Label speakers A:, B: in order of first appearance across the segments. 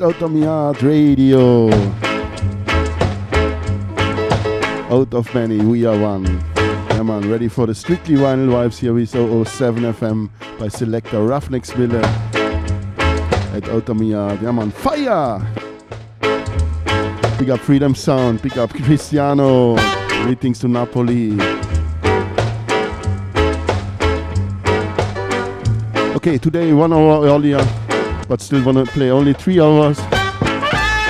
A: My heart radio. Out of many, we are one. Yeah man, ready for the strictly vinyl vibes here with 007 FM by selector Ruffneck Smille at heart. Yeah man, fire! Pick up Freedom Sound, pick up Cristiano. Greetings to Napoli. Okay, today one hour earlier but still wanna play only three hours.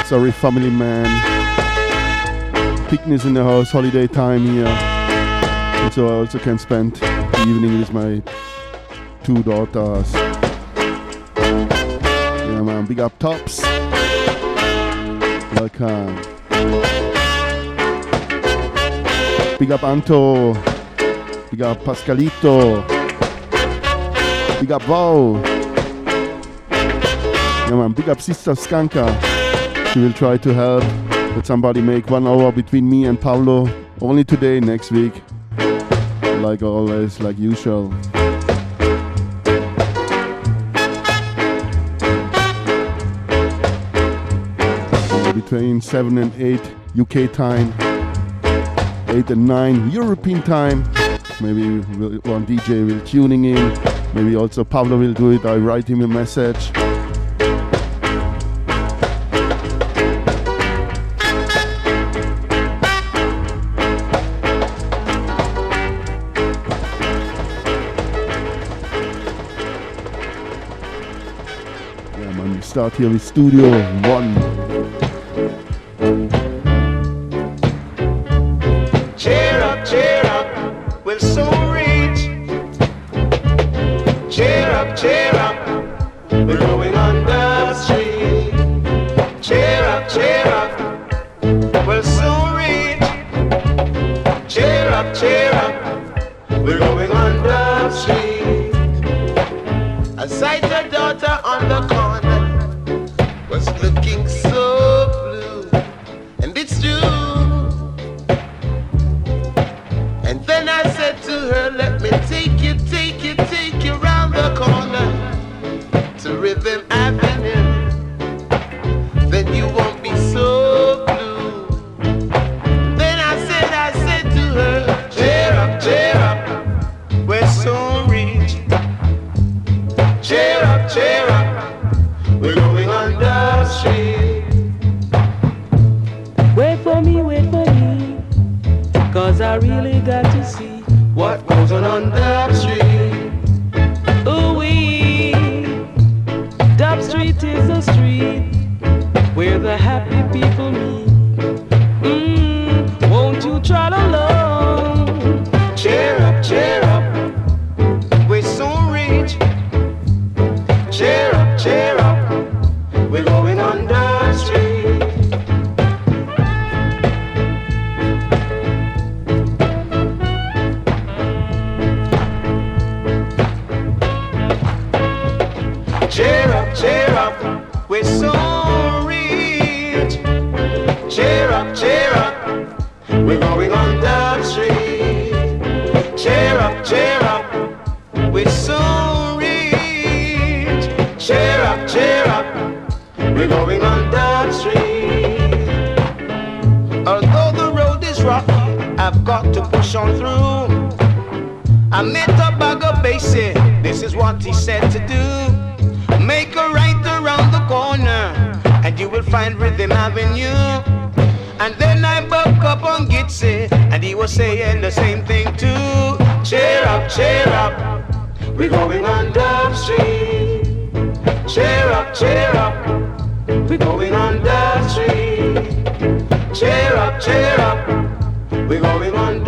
A: Sorry, family man. Picnics in the house, holiday time here. And so I also can spend the evening with my two daughters. Yeah, man, big up tops. Welcome. Uh, big up Anto. Big up Pascalito. Big up Wow. Yeah man, big up Sister Skanka. She will try to help that somebody make one hour between me and Pablo. Only today, next week. Like always, like usual. Between 7 and 8 UK time, 8 and 9 European time. Maybe one DJ will tuning in. Maybe also Pablo will do it. I write him a message. Start here with Studio One.
B: cheer up. We're going on.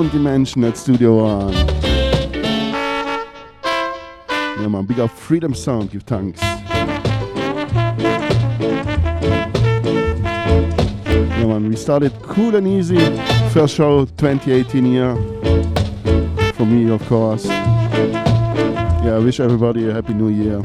A: Sound Dimension at Studio One. Yeah, man, big up Freedom Sound, give thanks. Yeah, man, we started cool and easy. First show 2018 year. For me, of course. Yeah, I wish everybody a happy new year.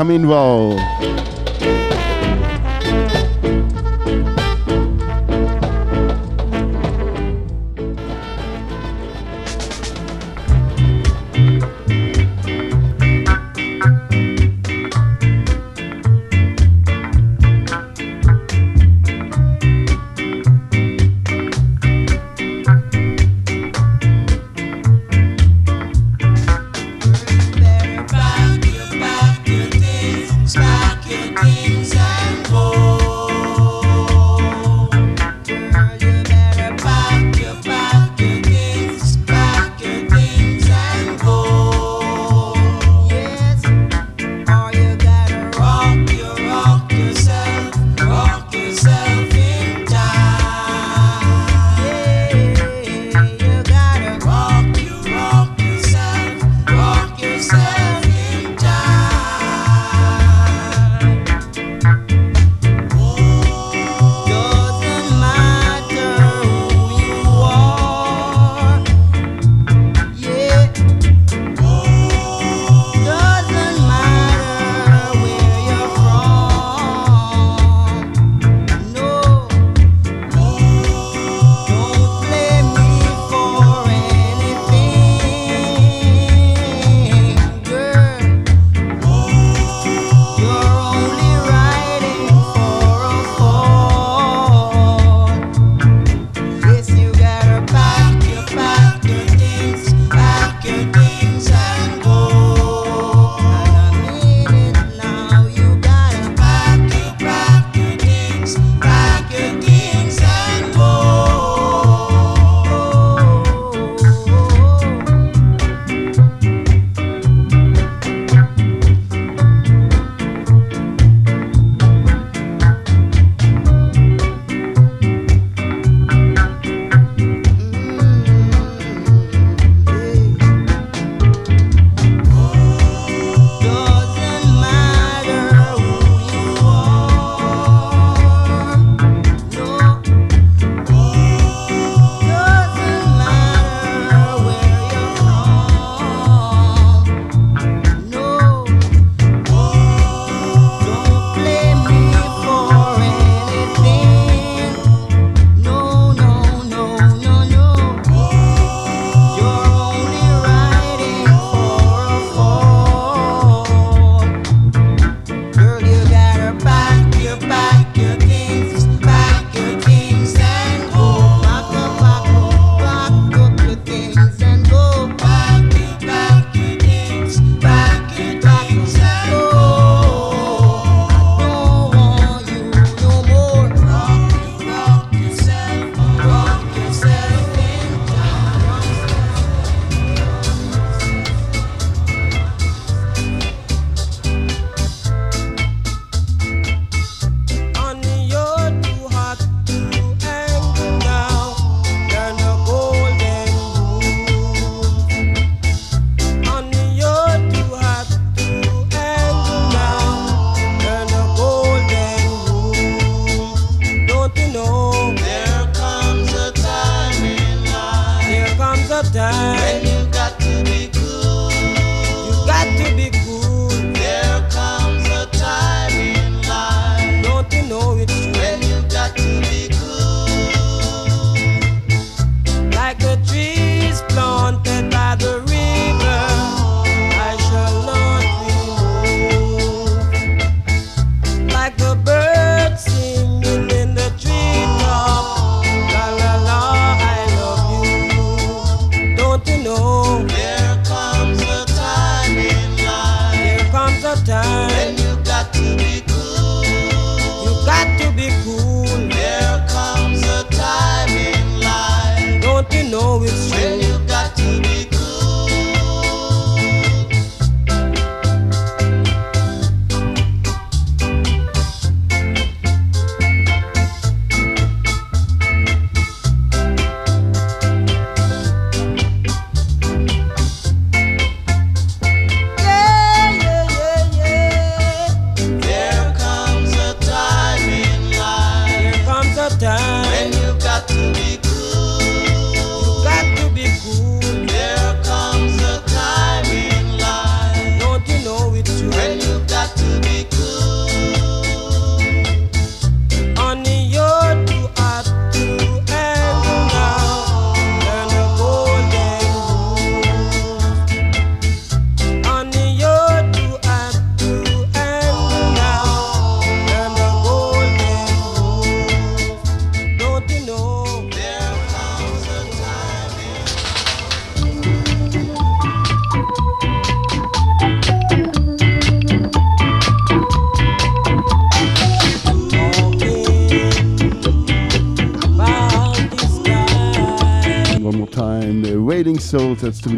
C: coming well.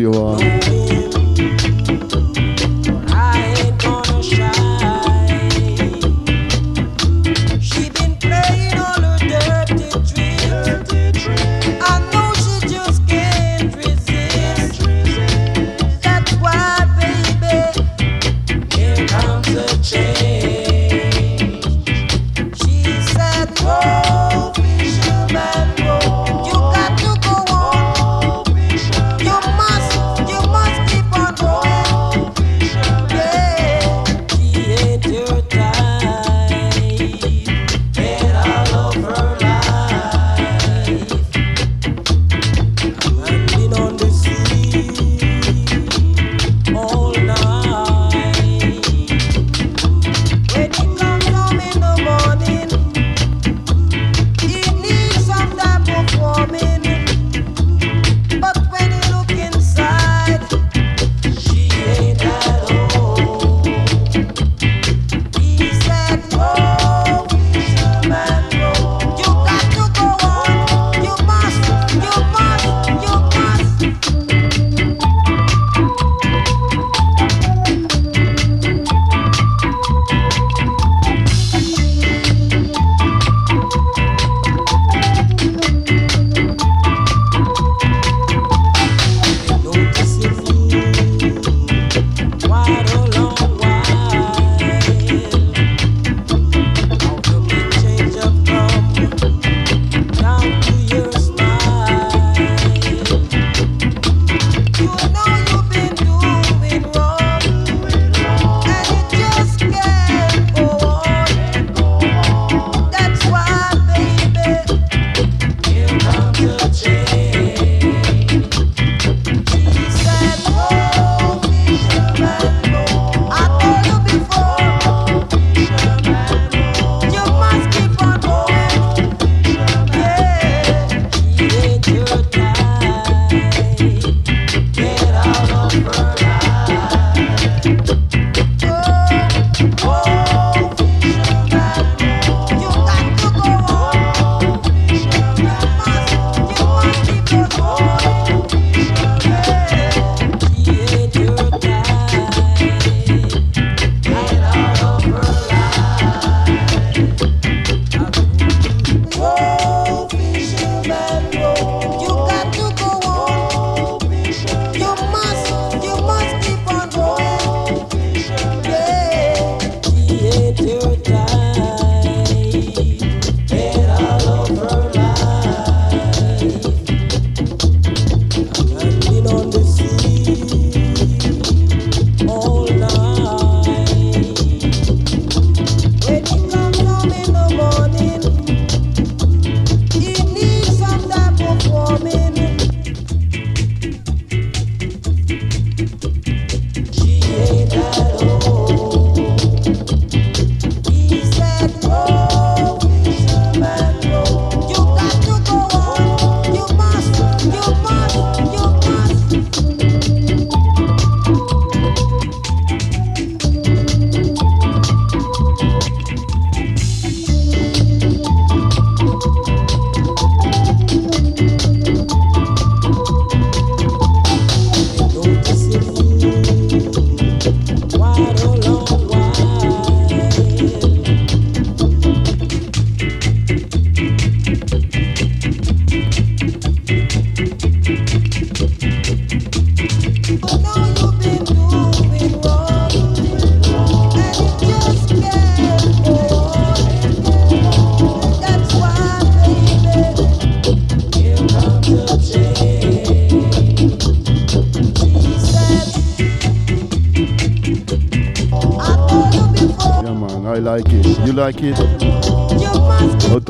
C: Studio One.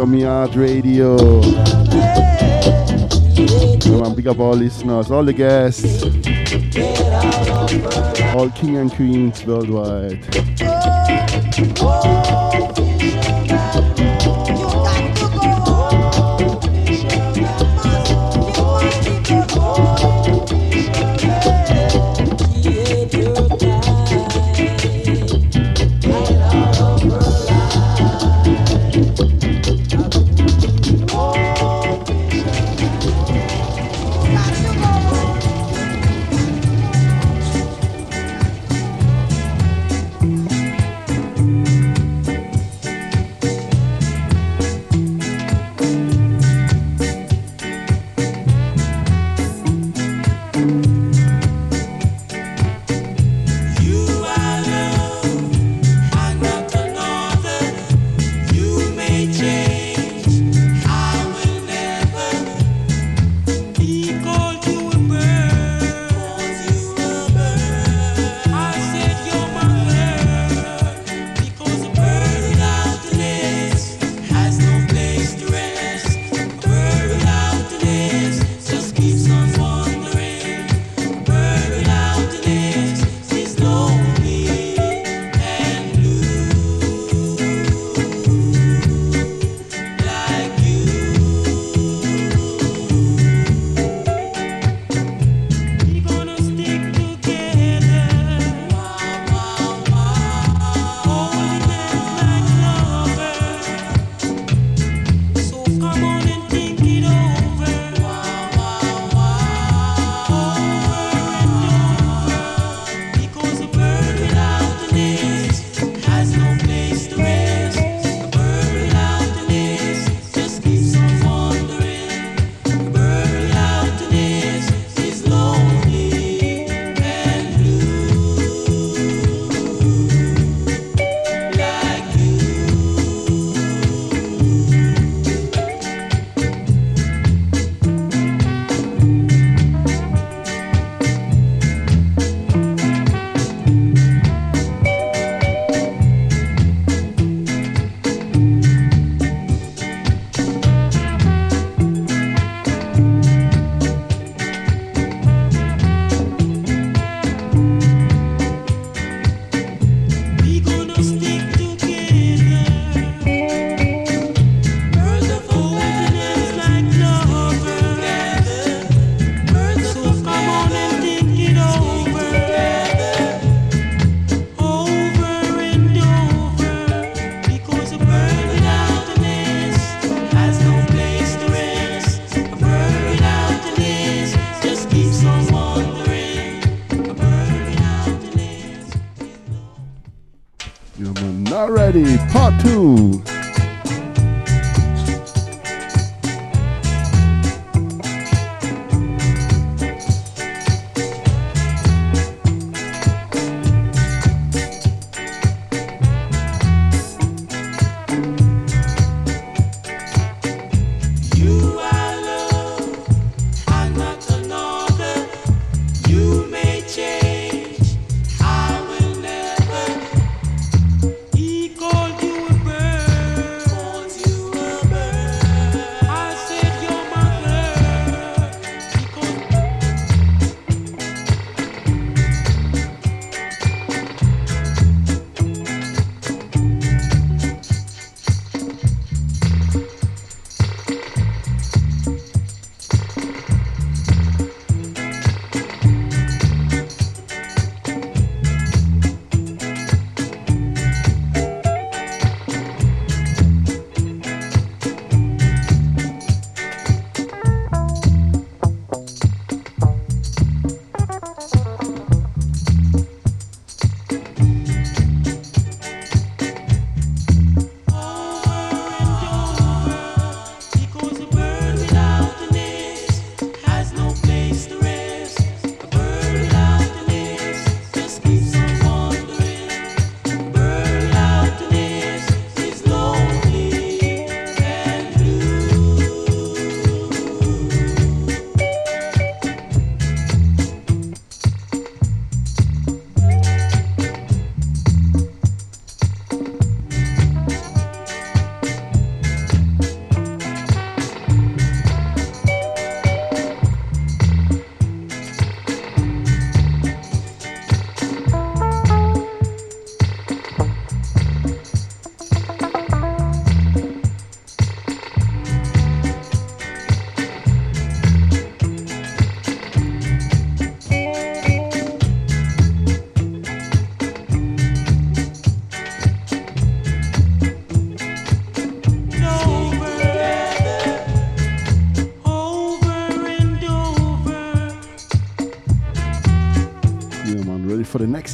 C: Of heart radio. Come on, big up all listeners, all the guests, all king and queens worldwide.
D: part two.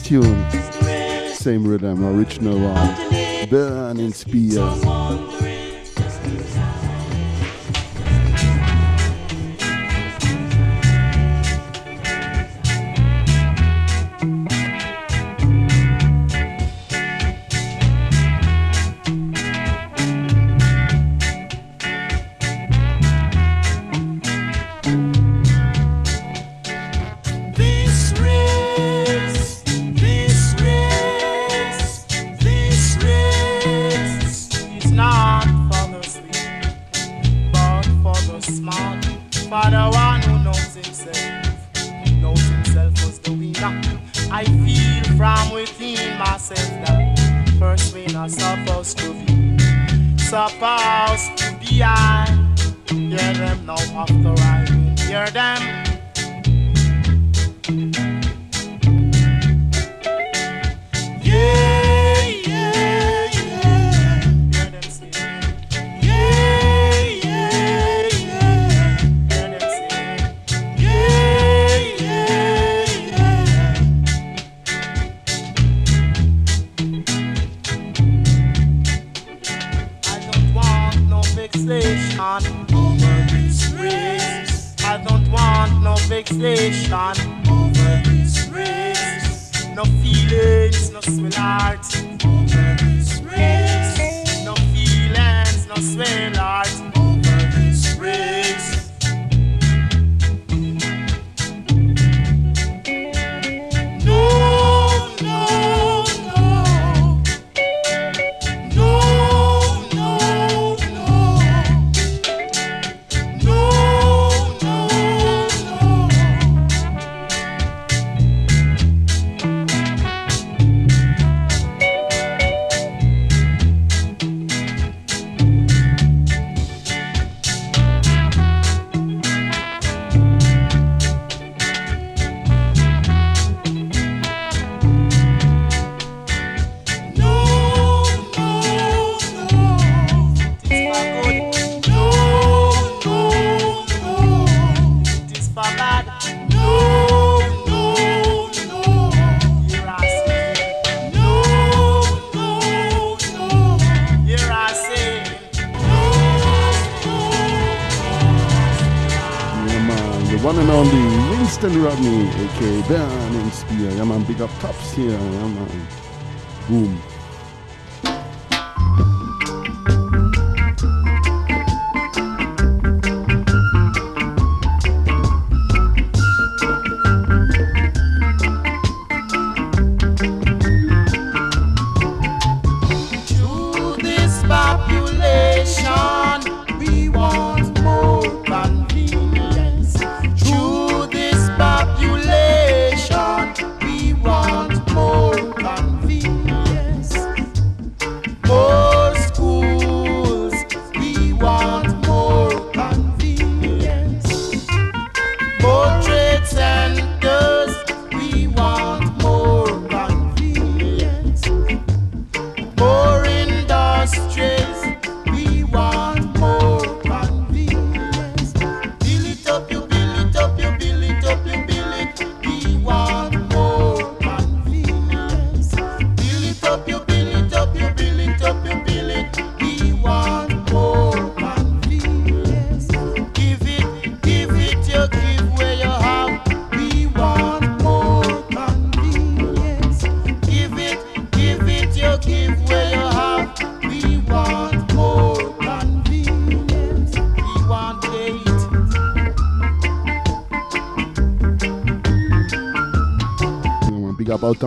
D: Tune. Same rhythm, original one. Burning Spear.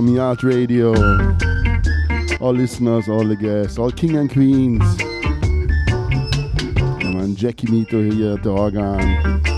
D: Welcome Yacht Radio. All listeners, all the guests, all king and queens. Ja, man, Jackie Mittoo hier, der Organ.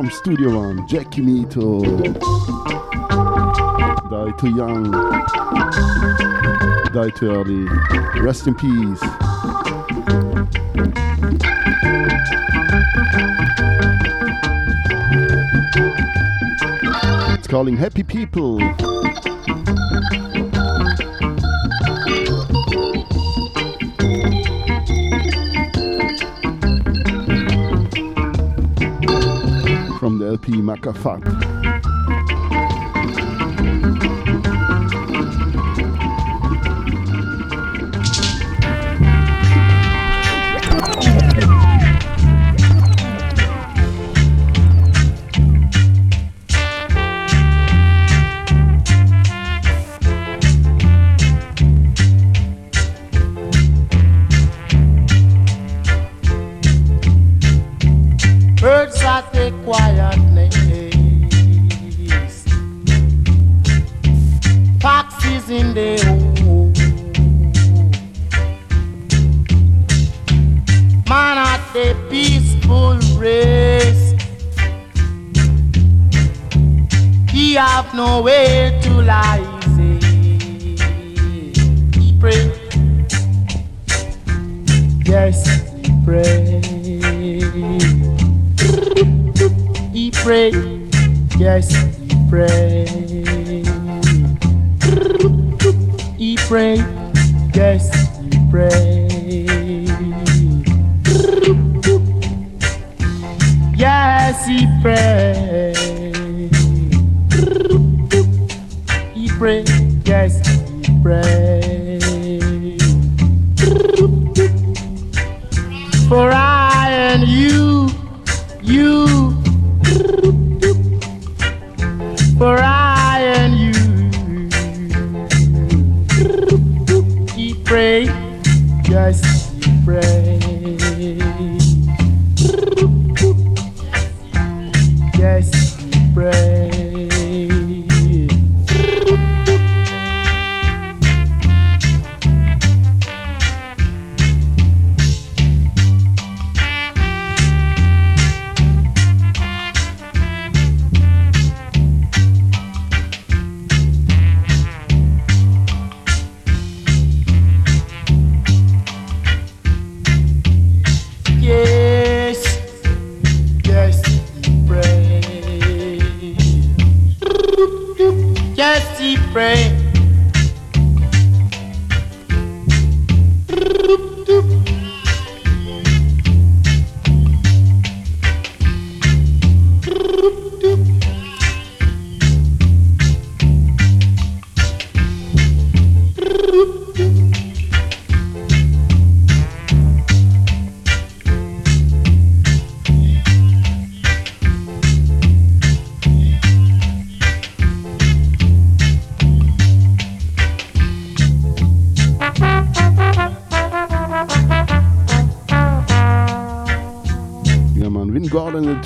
D: From Studio One, Jackie Mittoo. Died too young. Died too early. Rest in peace. It's calling Happy People. The LP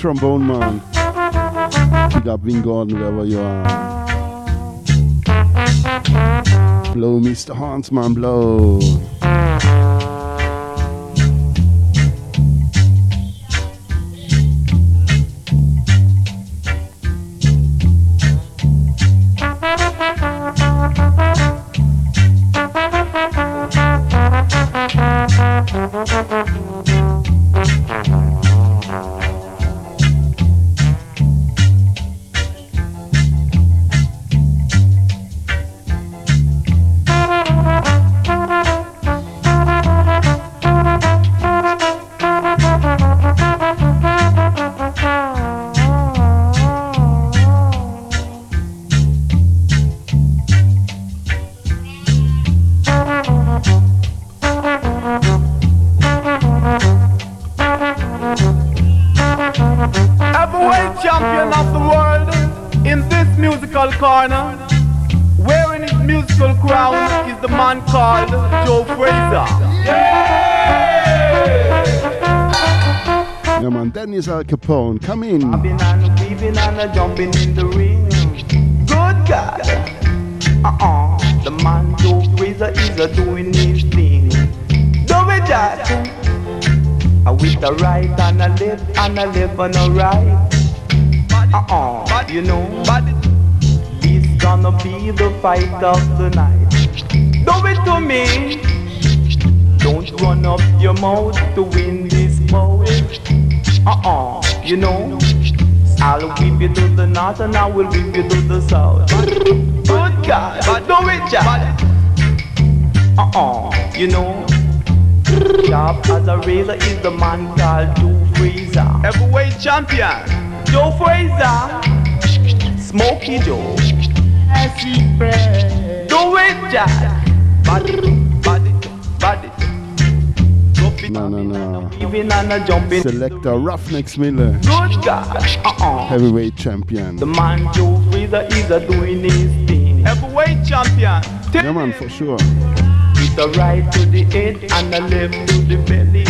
D: trombone man. Big up Vin Gordon wherever you are. Blow, Mr. Hans, man, blow. Capone. Come in.
E: Bobbing and weaving and jumping in the ring. Good God. Uh-uh. The man Joe Frazier is a doing his thing. Do it. With right and a left and a left and a right. Uh-uh, you know, gonna be the fight of the night. Do it to me. Don't run up your mouth to win you know, I'll whip you to the north and I will whip you to the south. Good God, but do it, Jack. Uh-uh, you know, sharp as a razor is the man called Joe Frazier.
F: Heavyweight champion.
E: Joe Frazier, Smokey Joe. Do it, Jack.
F: Body,
A: no.
E: And a jumping.
A: Selector Ruffneck-Smille,
E: Good God, uh-uh.
A: heavyweight champion.
E: The man Joe Frazier is a doing his thing.
F: Heavyweight champion.
A: Yeah, man, for sure.
E: It's a right to the head and a left to the belly.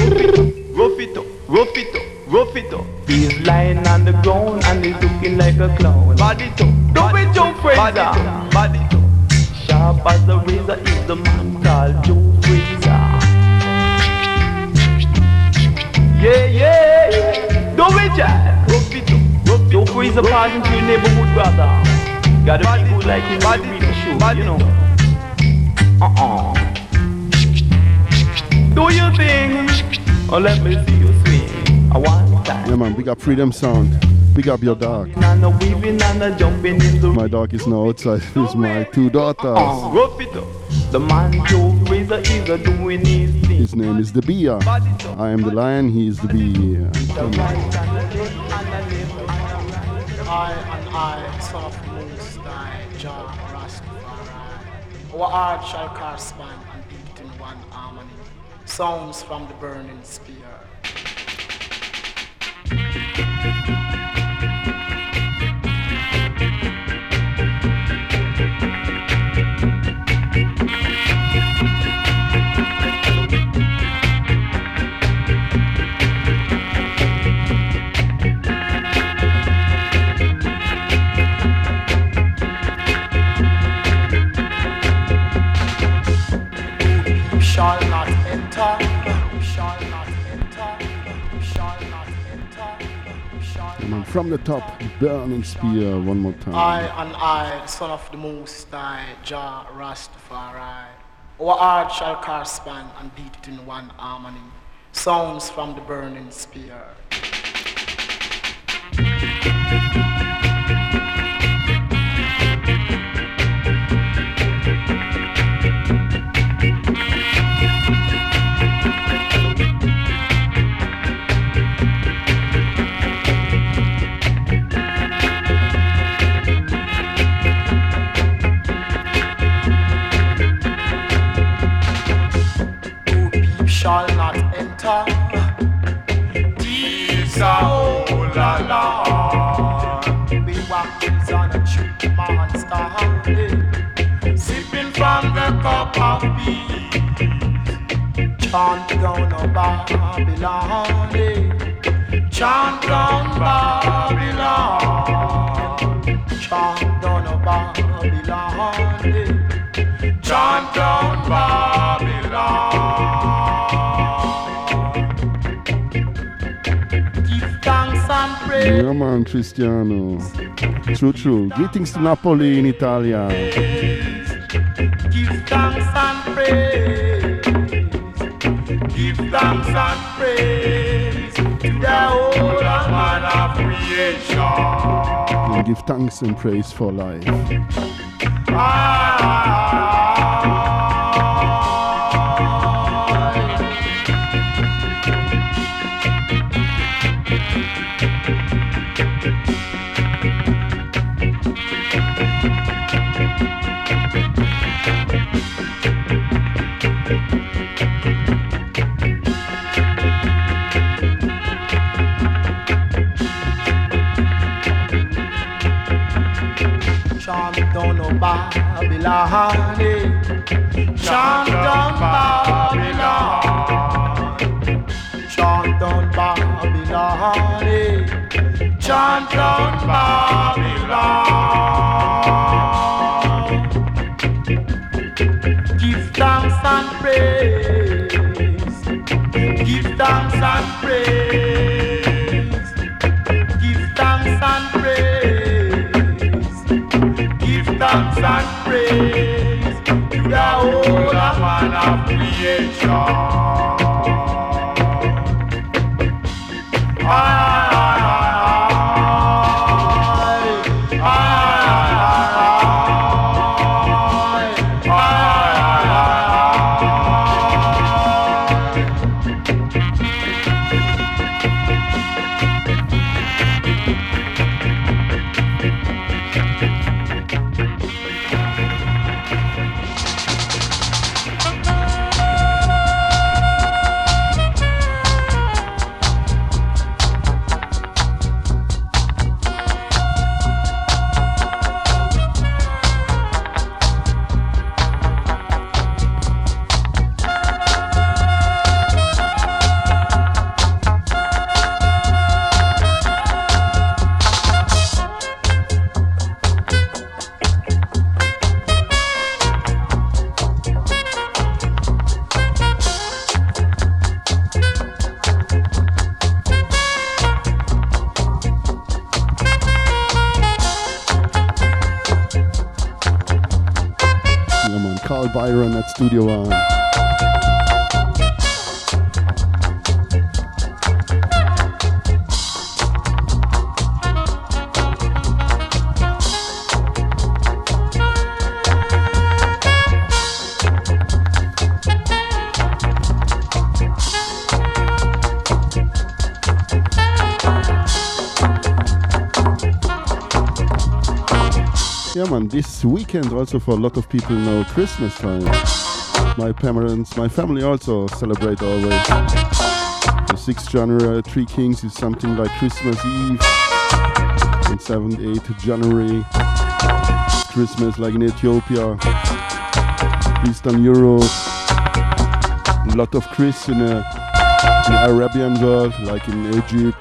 F: Rough it up, rough it up, rough it up.
E: He's lying on the ground and he's looking like a clown.
F: Body to,
E: Do it, Joe
F: body
E: Frazier.
F: to, body to.
E: Sharp as a razor is the man called Joe Yeah, yeah, yeah. Do it, Jack.
F: Rough it up, rough it
E: Joe
F: up.
E: Frazier passing to your neighborhood brother. Gotta
F: Body
E: people
F: to,
E: like him
F: body
E: to read
F: to,
E: the show,
F: body
E: you know. Uh-uh. Do your thing, or let me see you swing. I want time.
A: Yeah, man, big up Freedom Sound. Big up your dog.
E: And a weaving and a jumping in the
A: My dog is now outside with my two daughters.
E: Uh,
F: Rough it up,
E: The man Joe Frazier is a doing his thing.
A: His name is the Bia.
F: body to.
A: I am the lion, he is the bee.
E: The right and the left and the right.
D: I and I, son of Moose, thy Jah Rastafari. Our art shall correspond and beat in one harmony. Sounds from the burning spear.
A: From the top, burning spear one more time.
D: I and I, son of the Most High, Jah Rastafari. Our art shall correspond and beat it in one harmony. Sounds from the burning spear. Cup. Chant down a Babylon. Chant down Babylon. Chant down a Babylon. Chant down Babylon. Give thanks and praise.
A: Yeah, man, Cristiano. True, true. Greetings to Napoli in Italia.
D: Give thanks and praise. Give thanks and praise to the whole man of creation.
A: And give thanks and praise for life.
D: I Babylon, chant down Babylon, chant down Babylon, chant down Babylon.
F: Creation.
A: Studio. Yeah man, this weekend also for a lot of people know Christmas time. My parents, my family also celebrate always. The 6th January, Three Kings is something like Christmas Eve. And 7th, 8th January, Christmas like in Ethiopia, Eastern Europe. A lot of Chris in, uh, in the Arabian world, like in Egypt.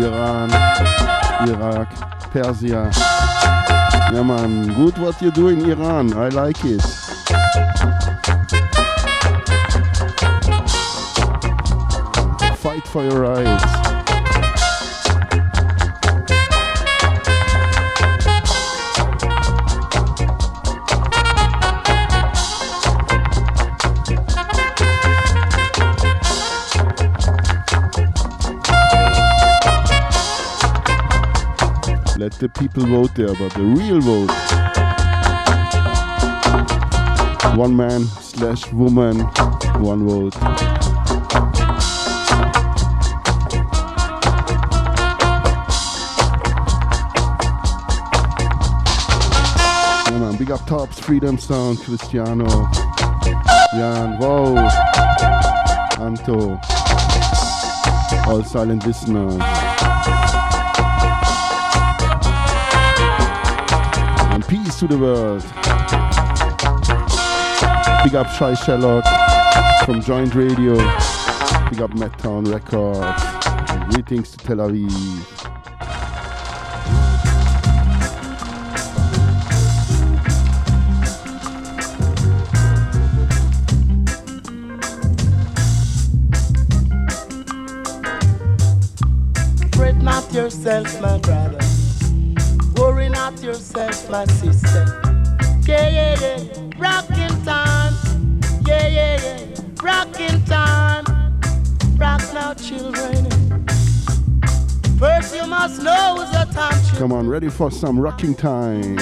A: Iran, Iraq, Persia. Yeah, man, good what you do in Iran. I like it. Fight for your rights. The people vote there, but the real vote. One man slash woman, one vote. Come on, big up tops, Freedom Sound, Cristiano, Jan, Wow, Anto, all silent listeners. To the world. Big up Shy Sherlock from Joint Radio. Big up Madtown Records. greetings to Tel Aviv. For some rocking time.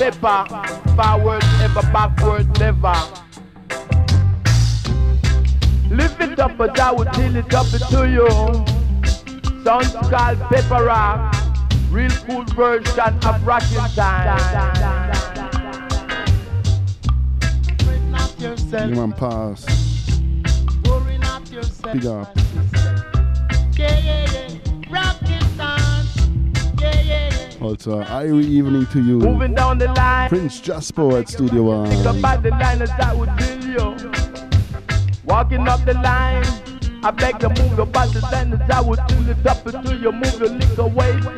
G: Pepper. Forward, ever, backward, never. Lift it up, but I will till it up to you. Sounds called Pepper Rock. Real cool version of rocking time.
A: Human pass. Big up. Also, Irie evening to you.
G: Moving down the line.
A: Prince Jasper at Studio One.
G: about the line that would kill you. Walking up the line. I beg you move your body line as I would do it up until you move your little waistline.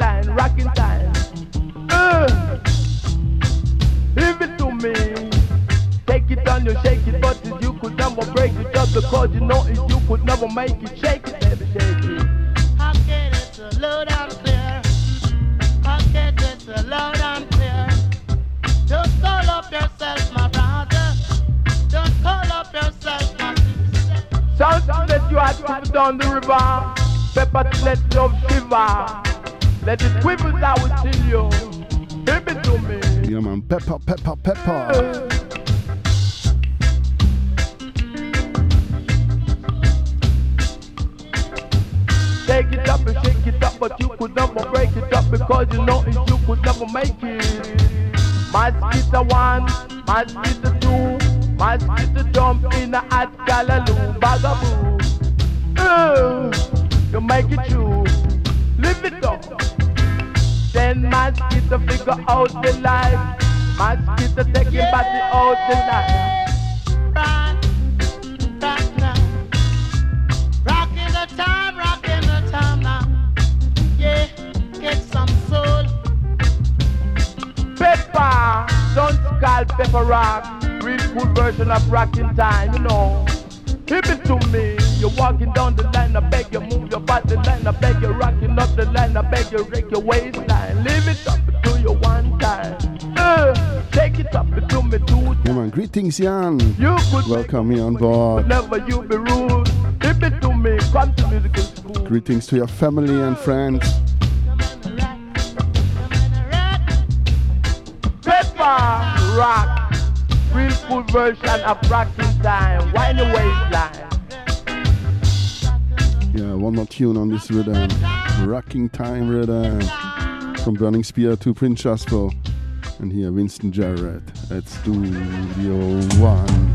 G: Could
A: Welcome me on board.
G: Whenever you be rude, hip it to me. Come to musical school.
A: Greetings to your family and friends.
G: Pepper rock. Real cool version of rocking time. Wine the waistline.
A: Yeah, one more tune on this rhythm. Rocking Time rhythm. From Burning Spear to Prince Jasper. And here, Winston Jarrett Studio One.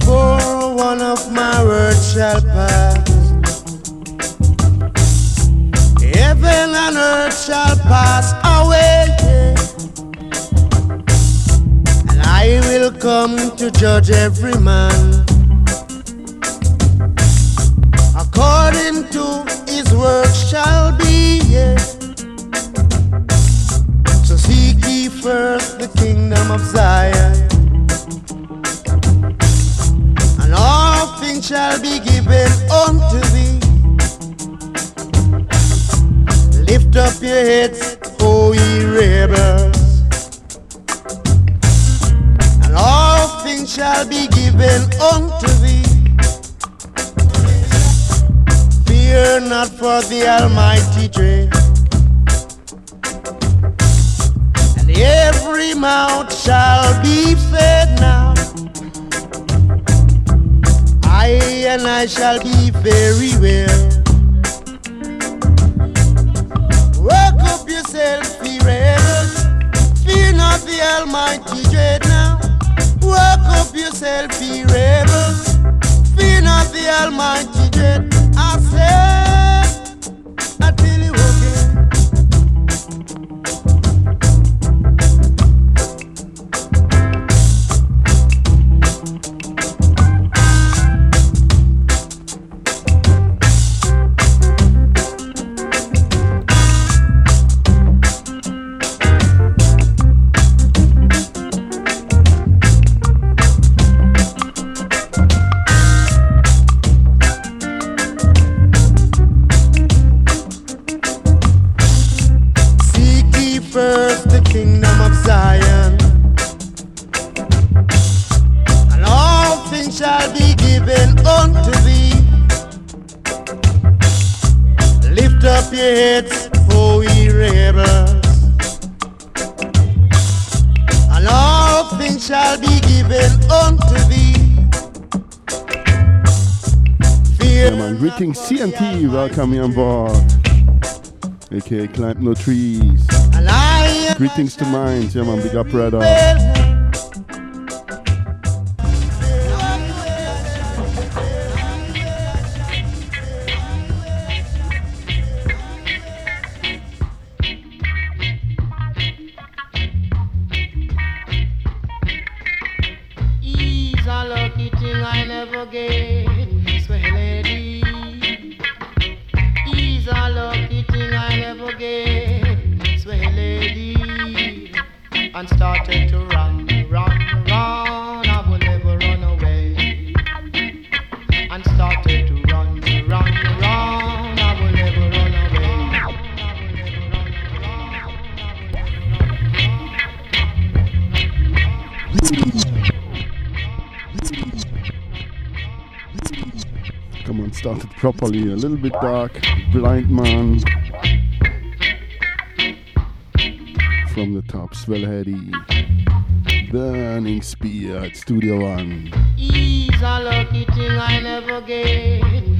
H: For one of my words shall pass. Heaven and earth shall pass away. And I will come to judge every man mouth shall be fed now. I and I shall be very well. Work up yourself, be rebels. Fear not the Almighty dread now. Work up yourself, be rebels. Fear not the Almighty dread. I said,
A: climb no trees. Greetings to mine, yeah man, big up brother. a little bit dark, blind man from the top, Swell Headed, Burning Spear at Studio One.
D: Ease a lucky thing I never get.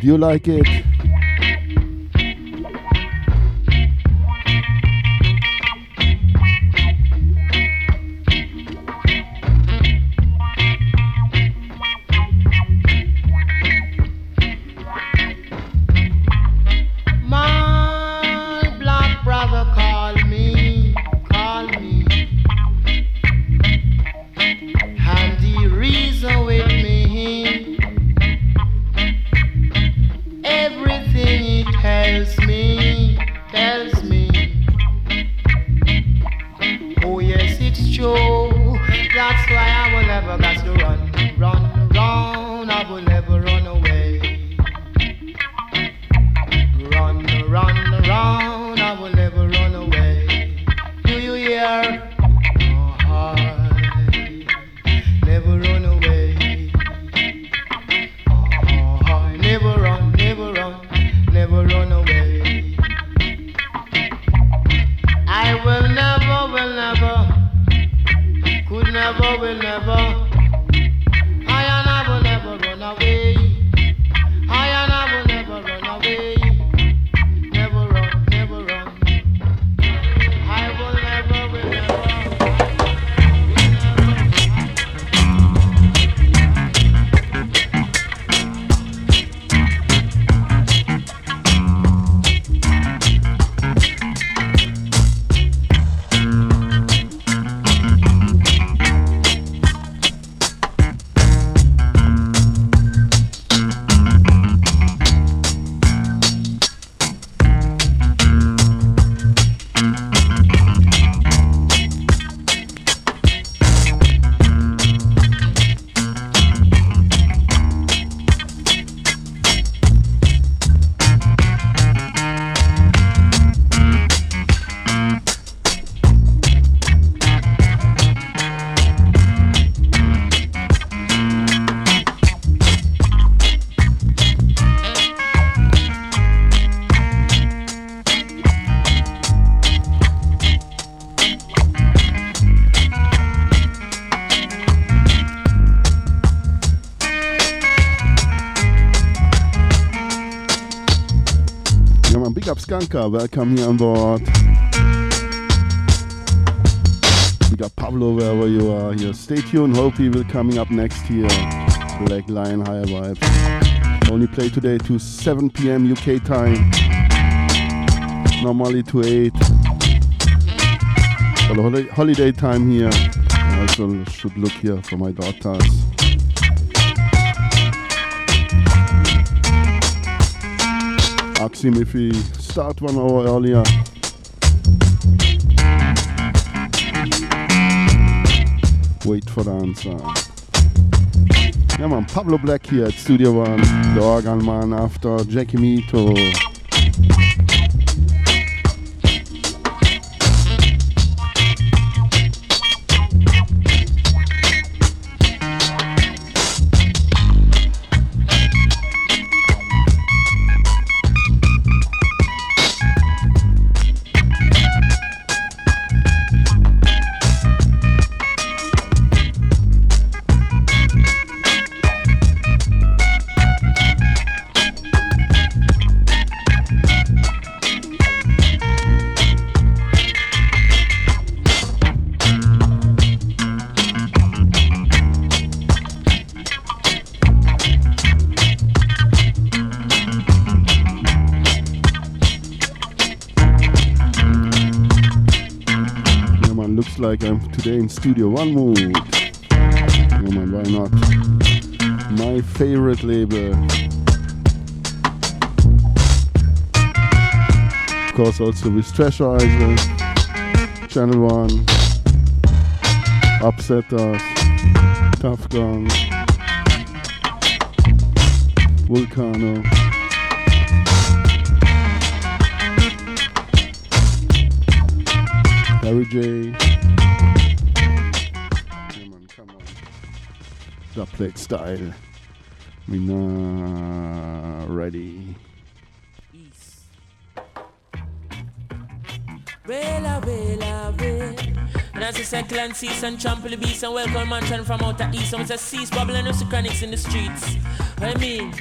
D: Do you
A: like it? Welcome here on board. We got Pablo wherever you are here. Stay tuned, Hopi will coming up next here. Black Lion Higher Vibes. Only play today to 7 p.m. UK time. Normally to 8. For the holiday time here. I also should look here for my daughters. If he start one hour earlier. Wait for the answer. Yeah man, Pablo Black here at Studio One, the organ man after Jackie Mittoo. In Studio One mood. Yeah man, why not? My favorite label. Of course also with Treasure Island, Channel One, Upsetters, Tuff Gong, Volcano. Harry J. plate style. We now ready. East.
I: Bella, bella, bella. And as I said, Clan Cease and Trample the Beast and welcome mansion from outer east. And we say, cease bubbling the chronics in the streets. I mean,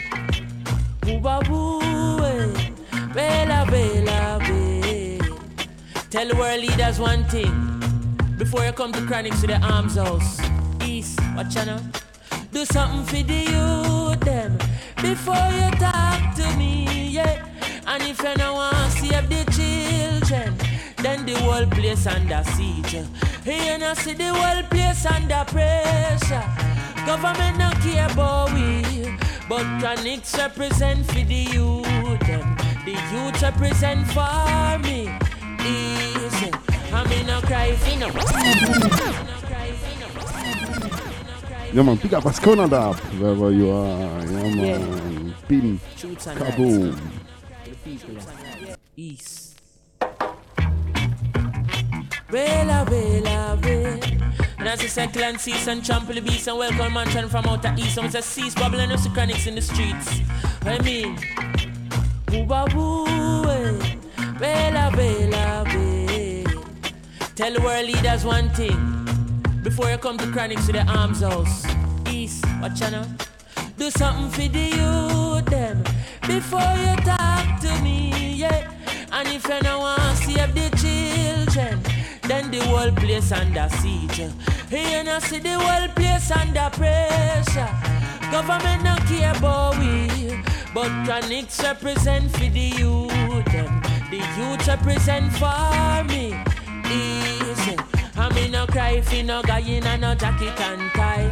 I: ooba boo, eh. bella, bella, bella. Tell the world leaders one thing. Before you come to chronics to the arms house. East, what channel? Do something for the youth them before you talk to me, yeah. And if you don't want to save the children, then the whole place under siege. You know see the whole place under pressure. Government not care about we, but Chronixx represent for the youth them. The youth represent for me. Easy. I mean, no cry for no.
A: Ja man, big up Ascona da, wherever you are. Ja man, yeah. Kaboom. East.
I: Bella, bella, bella. And as I said, Clan Cease and Trample the Beast and welcome mansion from outer east. And we say, cease bubbling up the chronics in the streets. I mean, ooba boo, eh. Bella, bella, bella. Tell the world leaders one thing. Before you come to Chronics to the Arms House. East, what channel? Do something for the youth, them. Before you talk to me, yeah. And if you don't want to save the children, then the whole place under siege. You know, see the whole place under pressure. Government don't care about we, but Chronixx represent for the youth, them. The youth represent for me. Me no cry fi no guy in a no jacket and tie.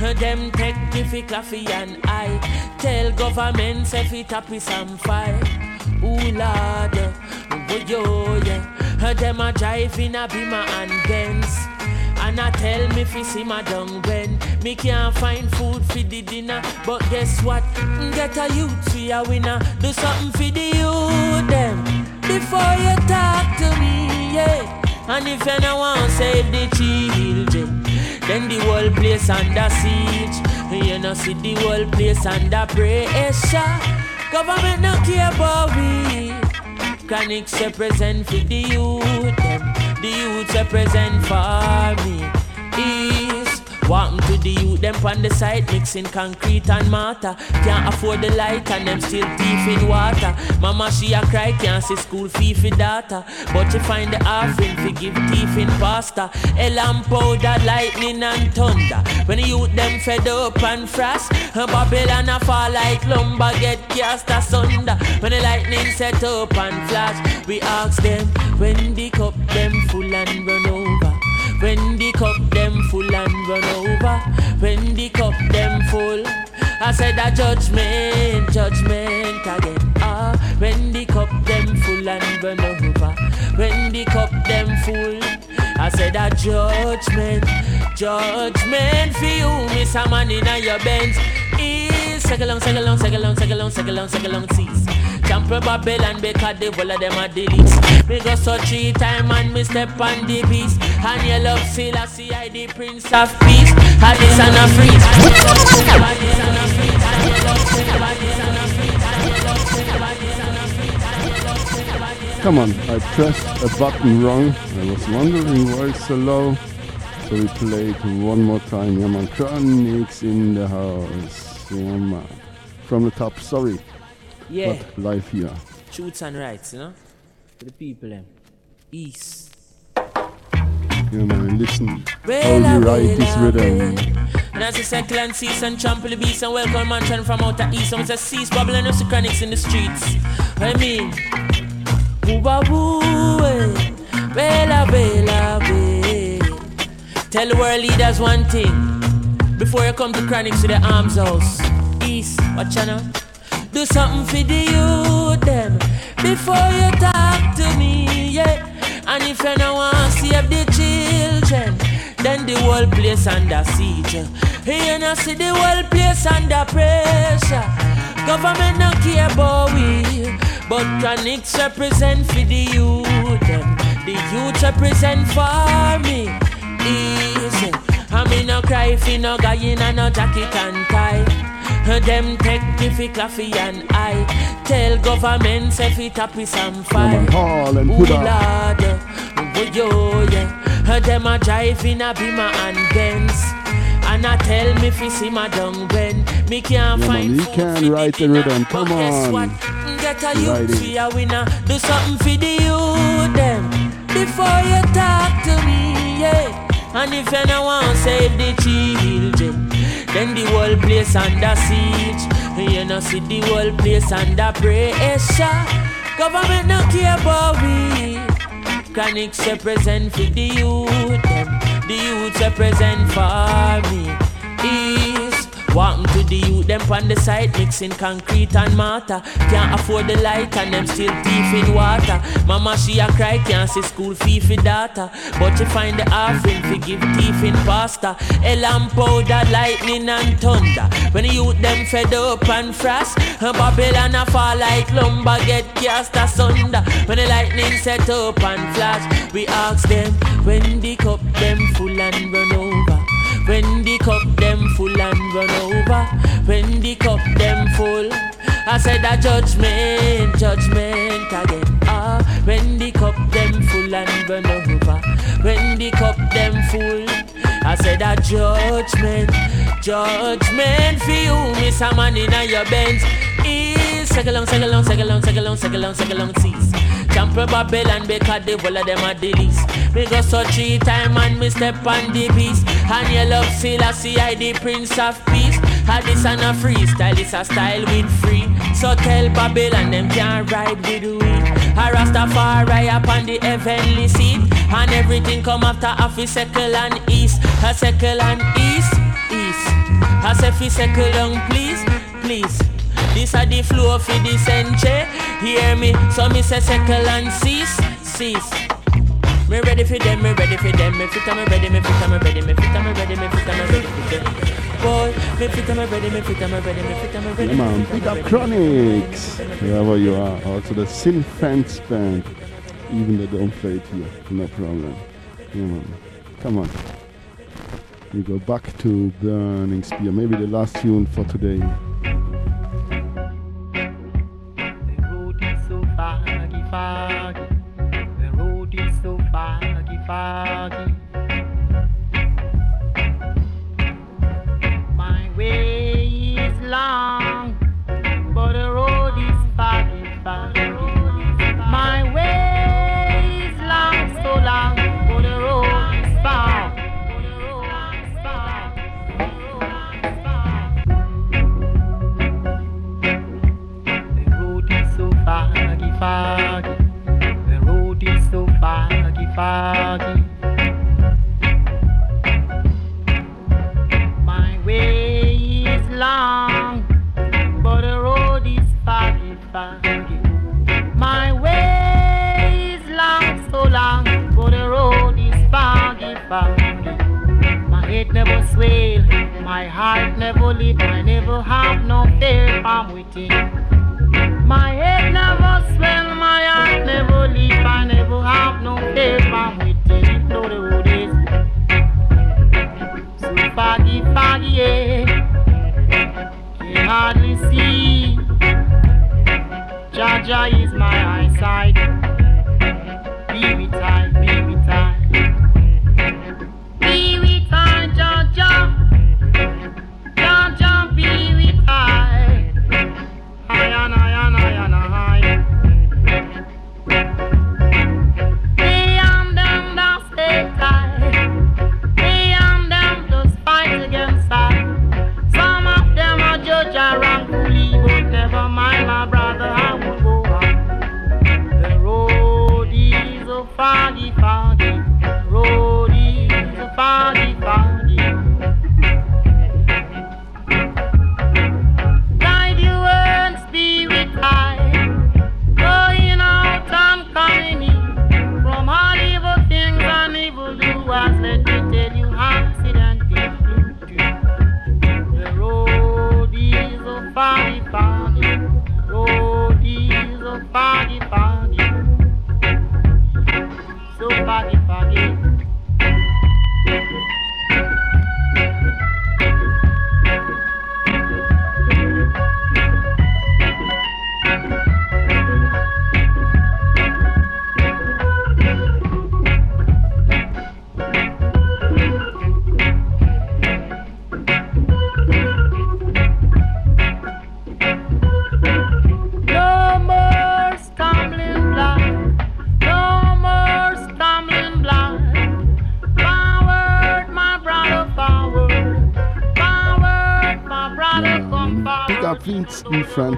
I: Uh, them take the coffee and I tell government say fi tap with some fire. Ooh lord, oh yo yeah. Uh, them a drive in a Beamer and Benz. And I tell me fi see my dung when Me can't find food for the dinner But guess what? Mm, get a youth fi a winner Do something for the youth them Before you talk to me, yeah and if you don't want save the children, then the whole place under siege. You know, see the whole place under pressure. Government no care about we. Chronixx represent for the youth, them. The youth represent for me. Walking to the youth, them on the side, mixing concrete and mortar. Can't afford the light and them still thief in water. Mama, she a cry, can't see school fee for data. But you find the offering, forgive thief in pasta. A lamp powder, lightning and thunder. When the youth them fed up and frost, Babylon a fall like lumber, get cast asunder. When the lightning set up and flash, we ask them when the cup them full and run over. When the cup them. I said a judgment, judgment again. Ah, when the cup them full and run over. When the cup them full. I said a judgment, judgment for you, Miss a man in your bench. Is sing along, sing along, sing along, sing along, sing along, sing along, cease. Champion Babylon because the whole of them are least. Me go so three time and me step on the beast. And you love still I the prince of peace. And. Hadis and a Hadis
A: Come on, I pressed a button wrong. I was wondering why it's so low. So we play it one more time. Yeah man, Chronixx in the house. Yeah man. From the top, sorry.
I: Yeah.
A: But live here.
I: Truths and rights, you know? For the people eh? them. East.
A: Yeah man, listen how
I: Well,
A: you
I: I
A: write this rhythm.
I: will. And as I said, clan season, trample the beast and welcome mansion from outer east. So it's a cease, bubbling the chronics in the streets. I mean, woo a woo, eh. well, ah, I will, ah, Tell the world leaders one thing. Before you come to chronics to the arms house. East, what channel? Do something for the youth, them. Before you talk to me, yeah. And if you don't want to save the children, then the whole place under siege. You know, see the whole place under pressure. Government don't care about we, but Chronixx represent for the youth. Them. The youth represent for me. Easy. I me no cry you no guy in a no jacket and tie. Them take diffi coffee and I tell government say fi tap is some fire.
A: Hall and
I: Ooh. Lord, oh yo yeah. Them a drive in a Beamer and Benz. And I tell me fi see my dung when me can't
A: Yeah, man,
I: find
A: you
I: food
A: can write the rhythm,
I: But
A: come
I: guess
A: on.
I: what? Get a youth fi a winner. Do something for the youth them before you talk to me, yeah. And if want save the children, then the whole place under siege. You know see the whole place under pressure. Government no care about we. Chronixx represent for the youth. The youth represent for me. Walking to the youth, them on the side, mixing concrete and mortar. Can't afford the light and them still thief in water. Mama, she a cry, can't see school fee for data. But you find the offering, forgive thief in pasta. A lamp powder, lightning and thunder. When the youth, them fed up and frost. Babylon a fall like lumber, get cast asunder. When the lightning set up and flash, we ask them, when the cup them full and run over. When the cup them full and run over, when the cup them full, I said a judgment, judgment again. Ah, when the cup them full and run over, when the cup them full, I said a judgment, judgment for you, miss a man in your bench. Sing along, sing along, sing along, sing along, sing along, sing along, cease. Champion Babylon because the whole of them are the least. Me go so three time and me step on the beast. And you love still I I the prince of peace. Had this and a freestyle, it's a style with free. So tell Babylon them can't ride with we. A Rastafari up on the heavenly seat. And everything come after a circle and east. A circle and east, east. I say fi circle down please, please. This a the flow for the century. Hear me, so me say circle and cease, cease. Me ready for them, me ready for them, me fit me ready, me fit me ready, me fit me ready, me fit me ready for them. Boy, me fit me ready, me fit me ready, me fit me ready.
A: Yeah, man,
I: me
A: up. Chronixx, wherever you are. Also the Zinc Fence Band, even they don't play it here, no problem. Yeah, man. Come on. We go back to Burning Spear, maybe the last tune for today. Foggy.
J: The road is so foggy, foggy. body. My way is long, but the road is foggy, foggy. My way is long, so long, but the road is foggy, foggy.
D: My head never swell, my heart never leap, I never have no fear from within. My head never swell, my heart never leap, I never have no fear from within. Know the road is so foggy, foggy, yeah. Can hardly see. Jaja is my eyesight.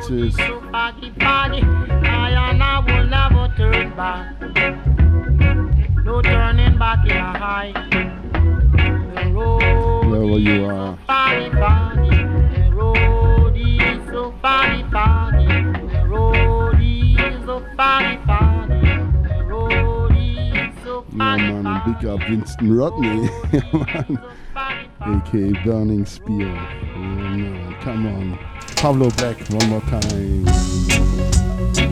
D: So back. No turning back in a high. The road
A: Wherever you are.
D: foggy, foggy. The road is so foggy, foggy. The road is so foggy, foggy. The road is so foggy,
A: Mann,
D: foggy.
A: big up Winston Rodney.
D: So foggy.
A: aka Burning Spear. Yeah, man, come on. Pablo Black, one more time.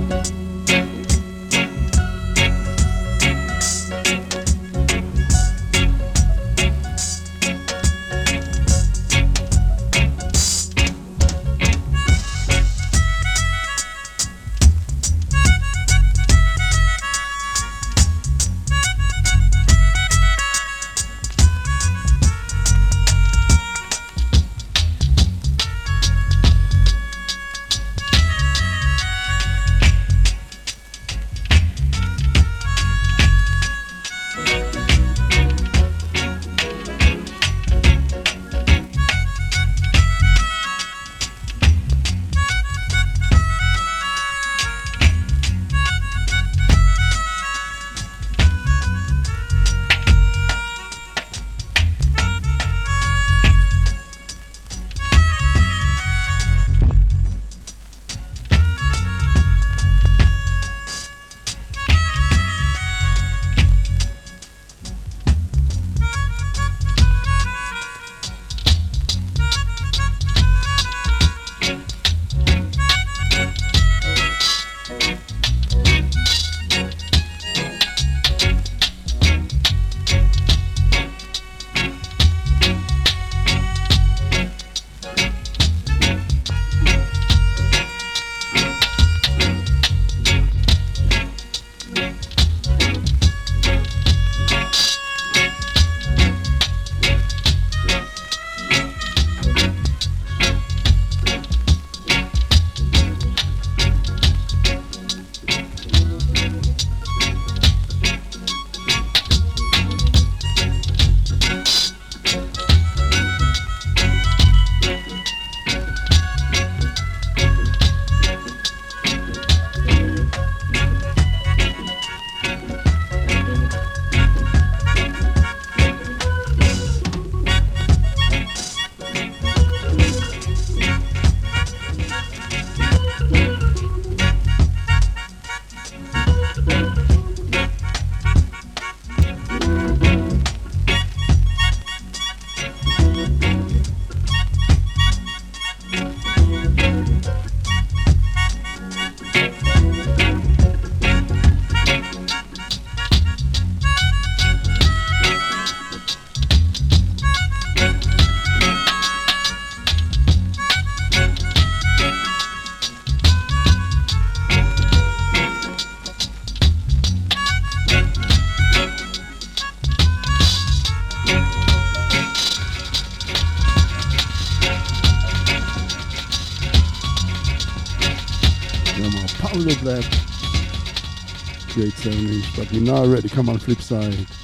A: Inch, but we're now ready.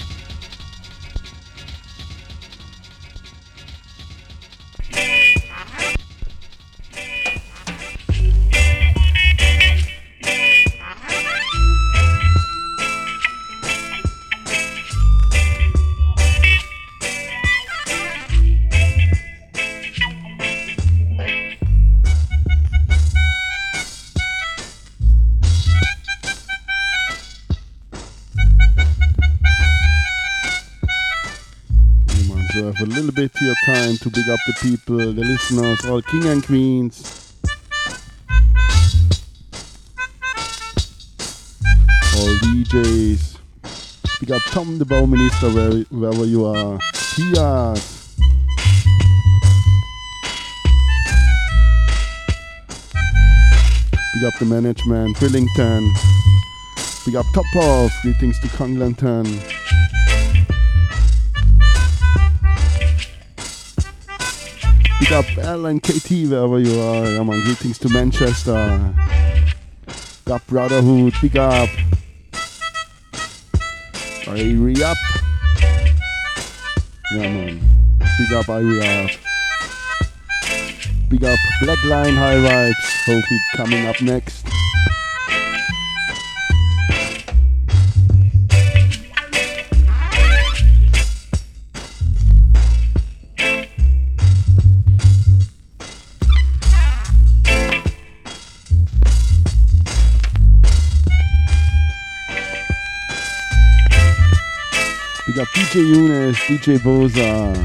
A: Come on, flip side. your time to big up the people, the listeners, all king and queens. All DJs. Big up Tom the Bauminister where, wherever you are. Tias. Big up the management, Brillington. Big up Top Off. Greetings to Conglanton. Big up L and KT wherever you are. Yeah, man. Greetings to Manchester. Big up Brotherhood. Big up. Irie up. Yeah, man. Big up Irie up. Big up Black Line High Vibes. Hope it coming up next. DJ Yunus, DJ Boza.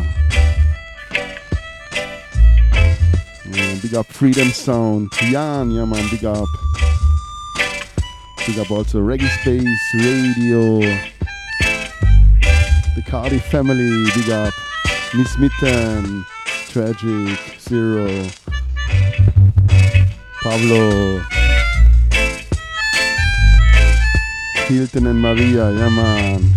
A: Yeah, big up Freedom Sound. Jan, yeah man, big up. Big up also Reggae Space Radio. The Cardi family, big up. Miss Mitten, Tragic, Zero. Pablo. Hilton and Maria, yeah man.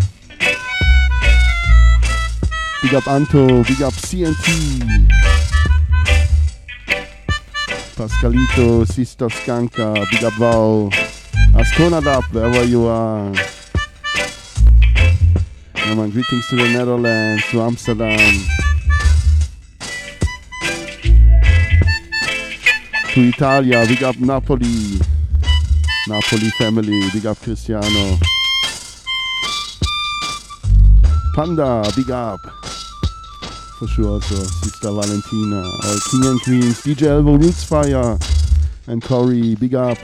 A: Big up Anto, big up CNT. Pascalito, Sister Skanka, big up Val. Asconadap, wherever you are. Yeah, man, greetings to the Netherlands, to Amsterdam. To Italia, big up Napoli. Napoli family, big up Cristiano. Panda, big up for sure. So Sister Valentina, all King and Queens, DJ Elbow, Roots Fire, and Corey, big up.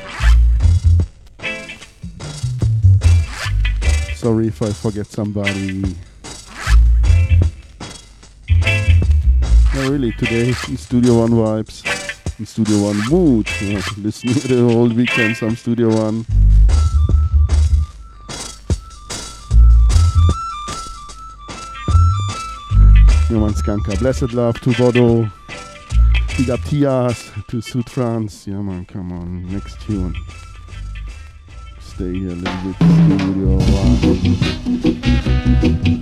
A: Sorry if I forget somebody. No, really, today in Studio One vibes, in Studio One mood. You listening the whole weekend, some Studio One. Joman Skanka. Blessed love to Bodo. Big up Tias to France. Yeah, man, come on. Next tune. Stay here a little bit. Studio.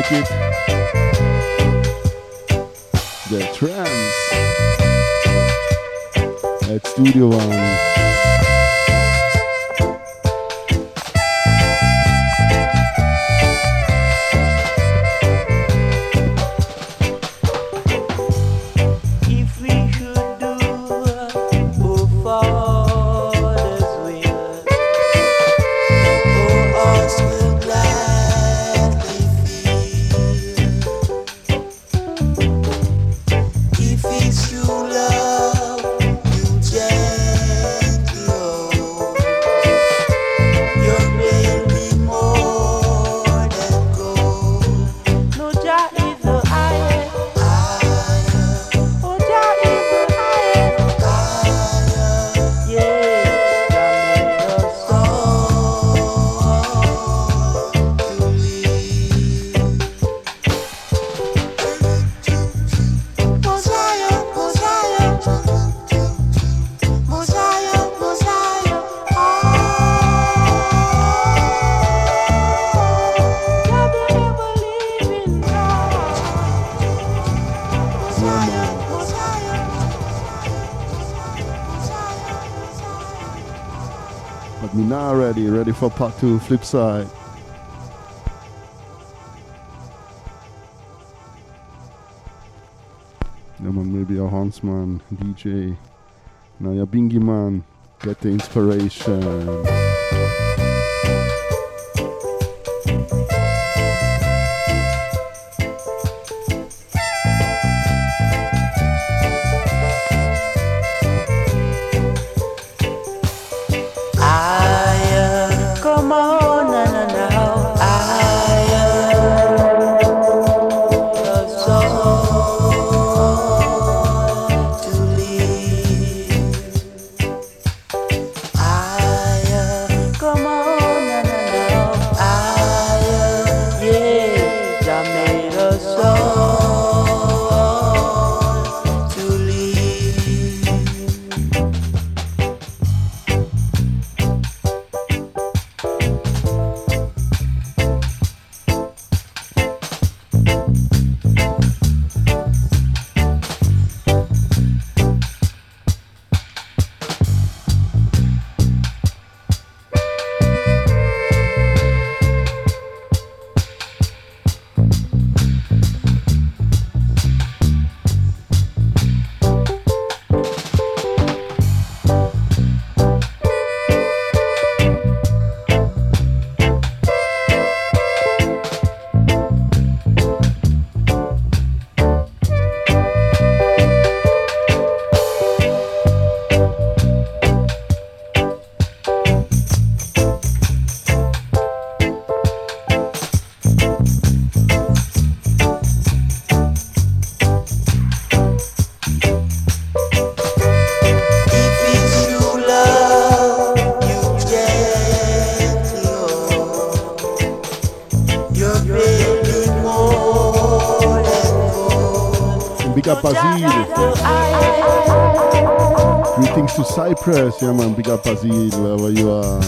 K: Like it. For part two, flip side. Yeah man, maybe a huntsman, DJ. Now you're Bingy man, get the inspiration. Cypress, yeah man, big up Azil, wherever you are.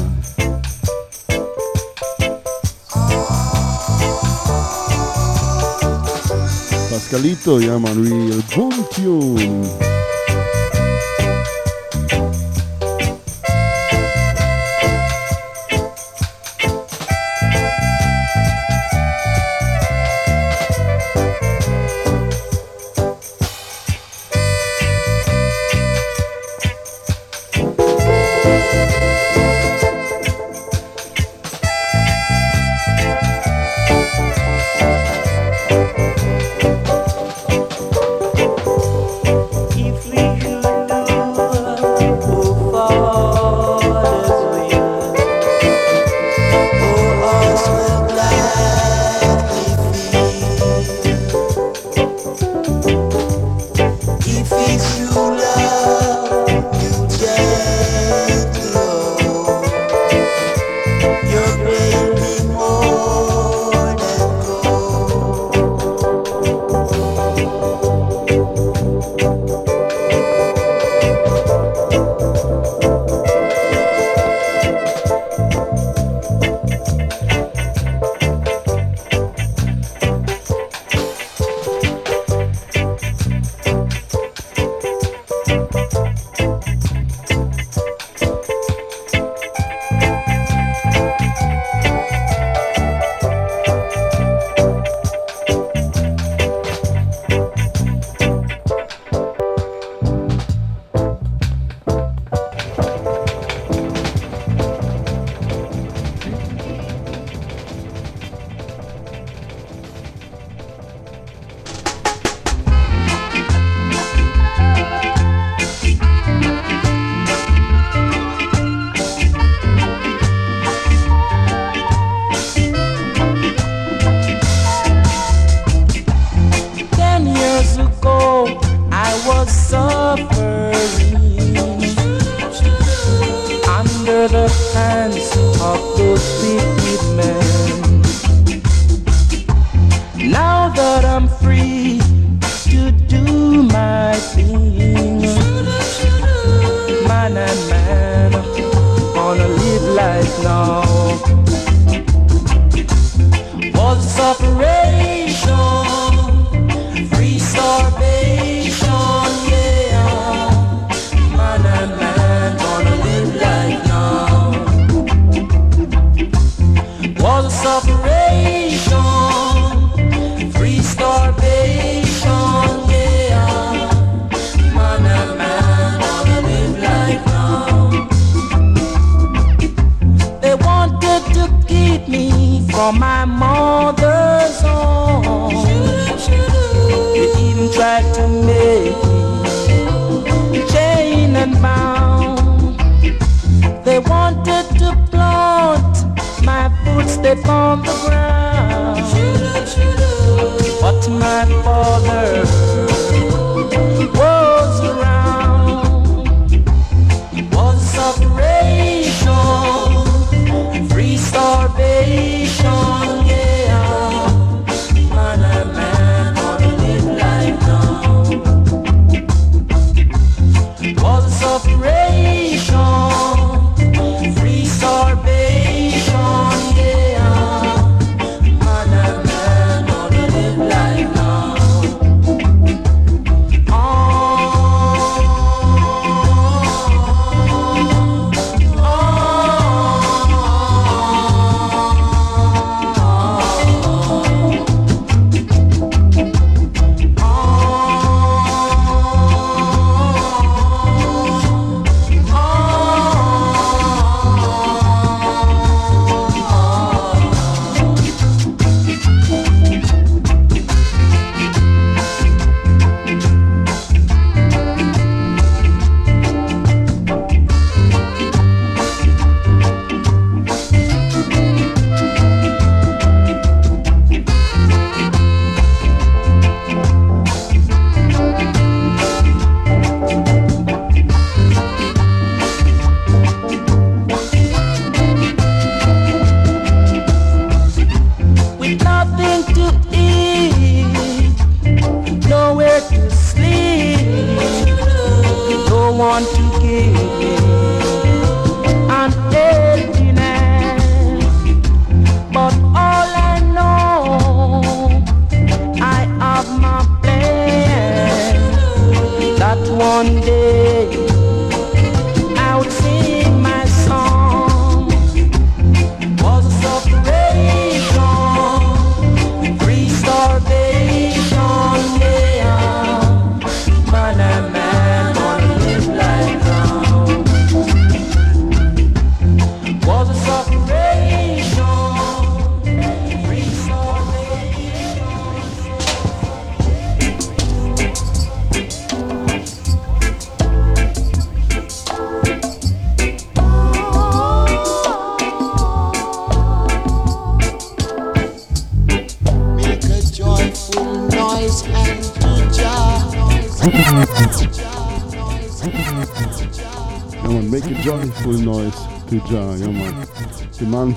K: Pascalito, yeah man, real boom tune.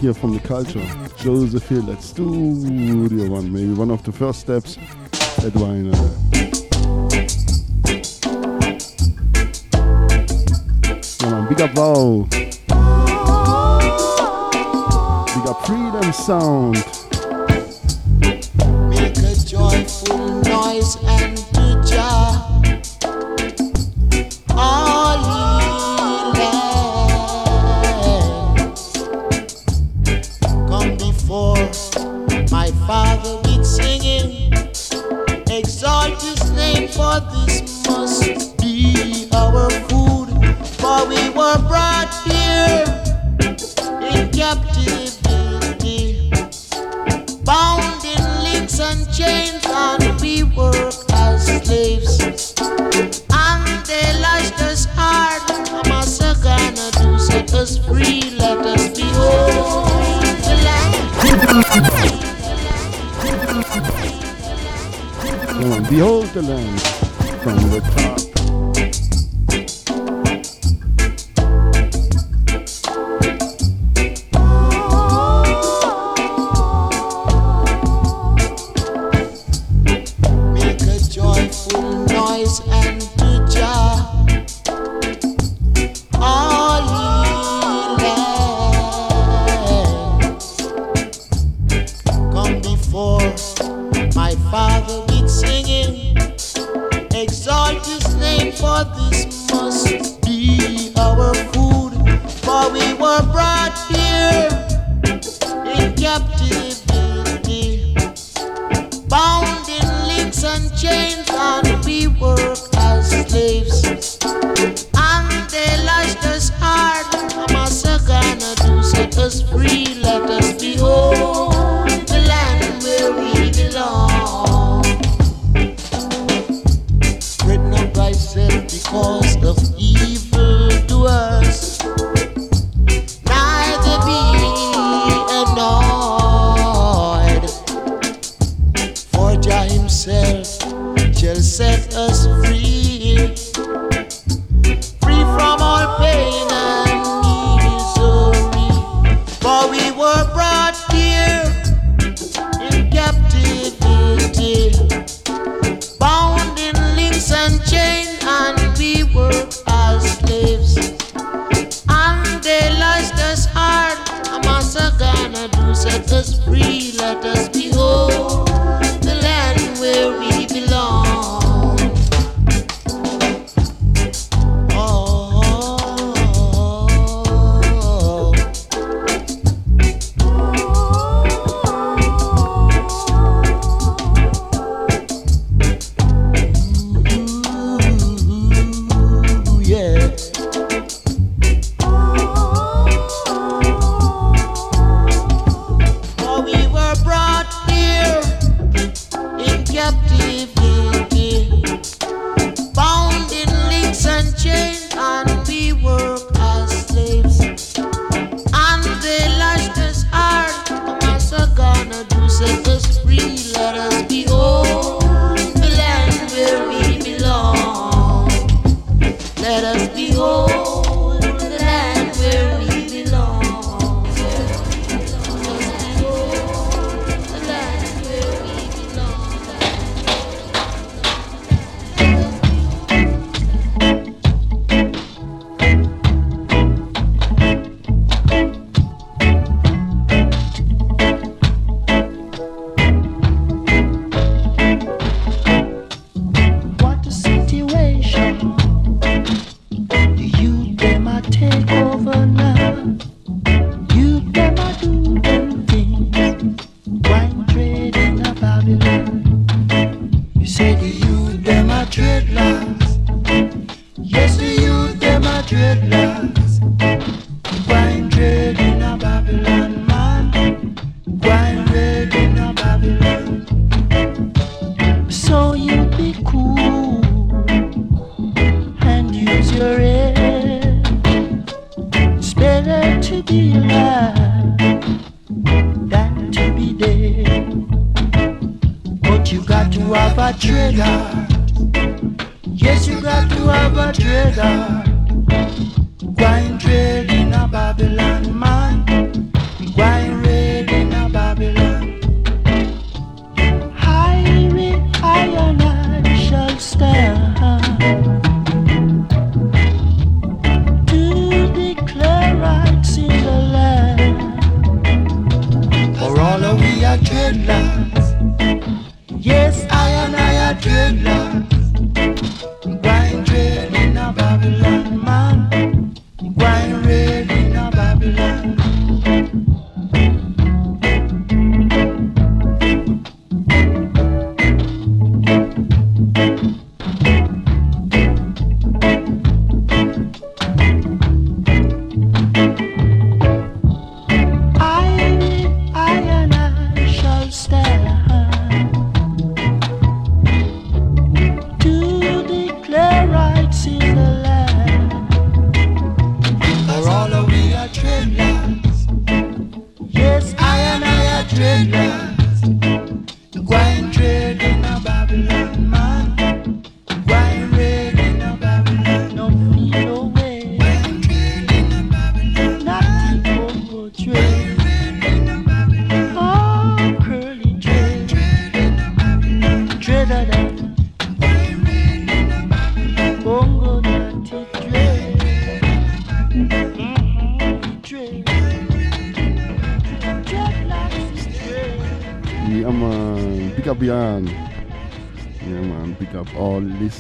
A: Here from the culture. Joseph Hill at Studio One, maybe one of the first steps at Vinyl. Yeah, uh, man, big up Wow. Big up Freedom Sound.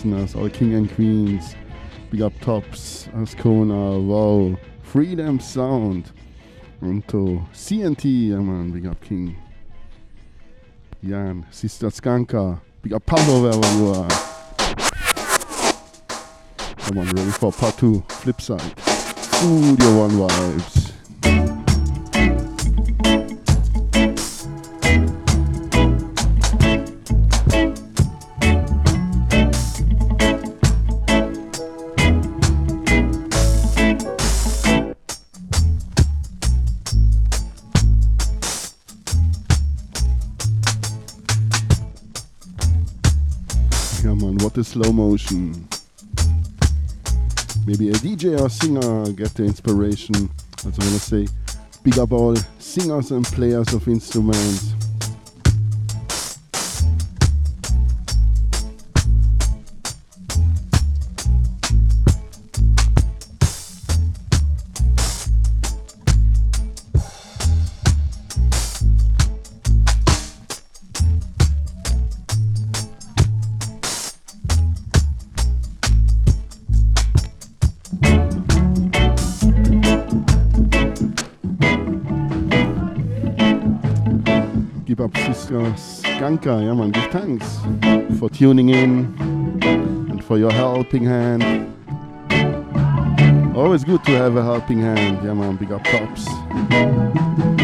A: listeners, all King and Queens, big up Tops, Ascona, Wow, Freedom Sound, And to CNT, ja man, big up King. Jan, Sister Skanka, big up Pablo wherever you are. Come on, ready for part two, flip side. Studio One vibes. emotion. Maybe a DJ or singer get the inspiration. That's what I want to say. Big up all singers and players of instruments. Skanka. Yeah, man, give thanks for tuning in and for your helping hand. Always good to have a helping hand. Yeah, man, big up pops.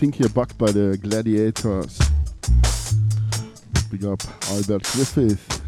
D: Pink hier backt bei The Gladiators. Big up Albert Griffith.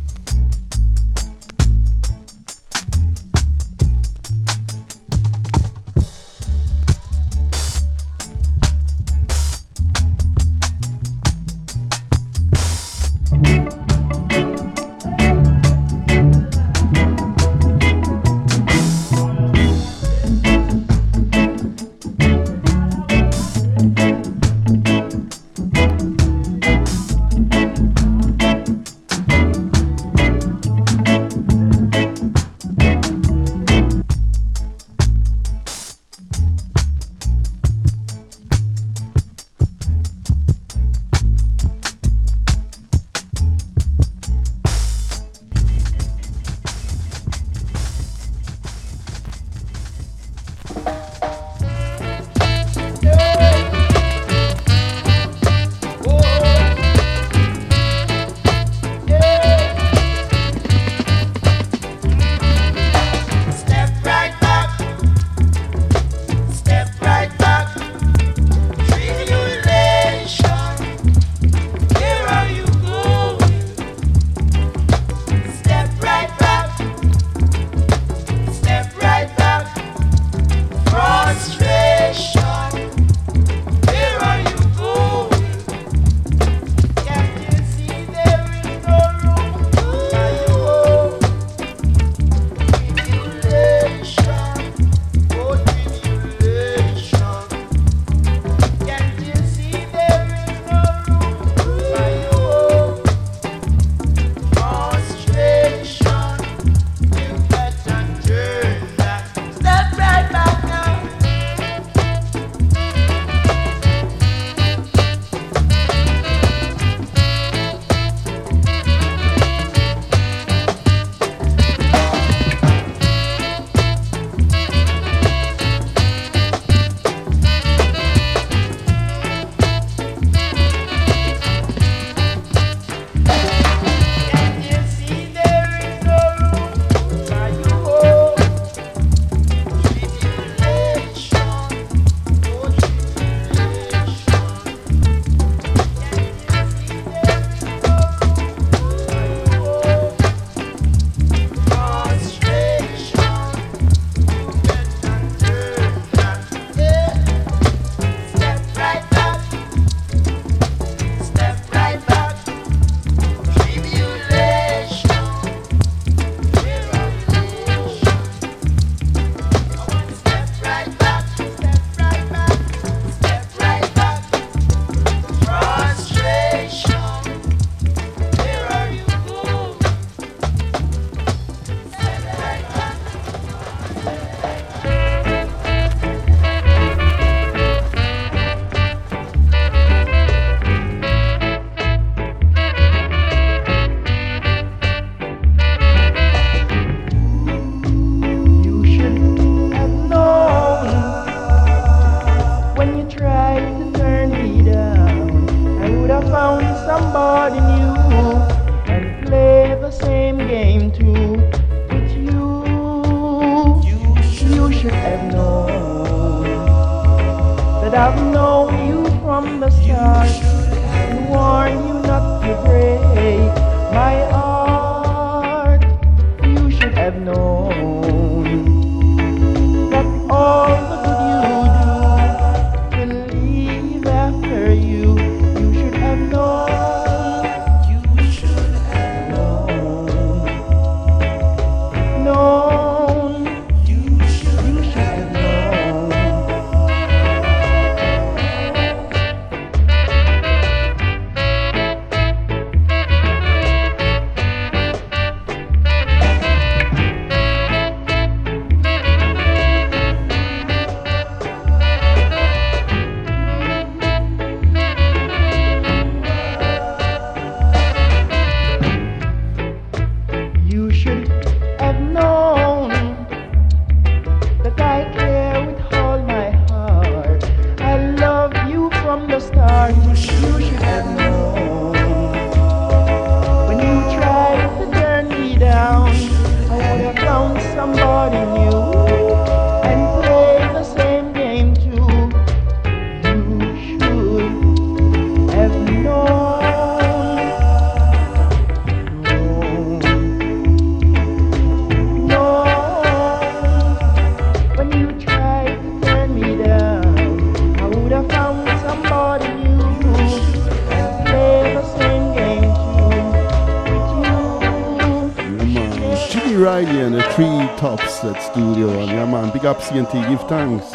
L: up CNT Give thanks.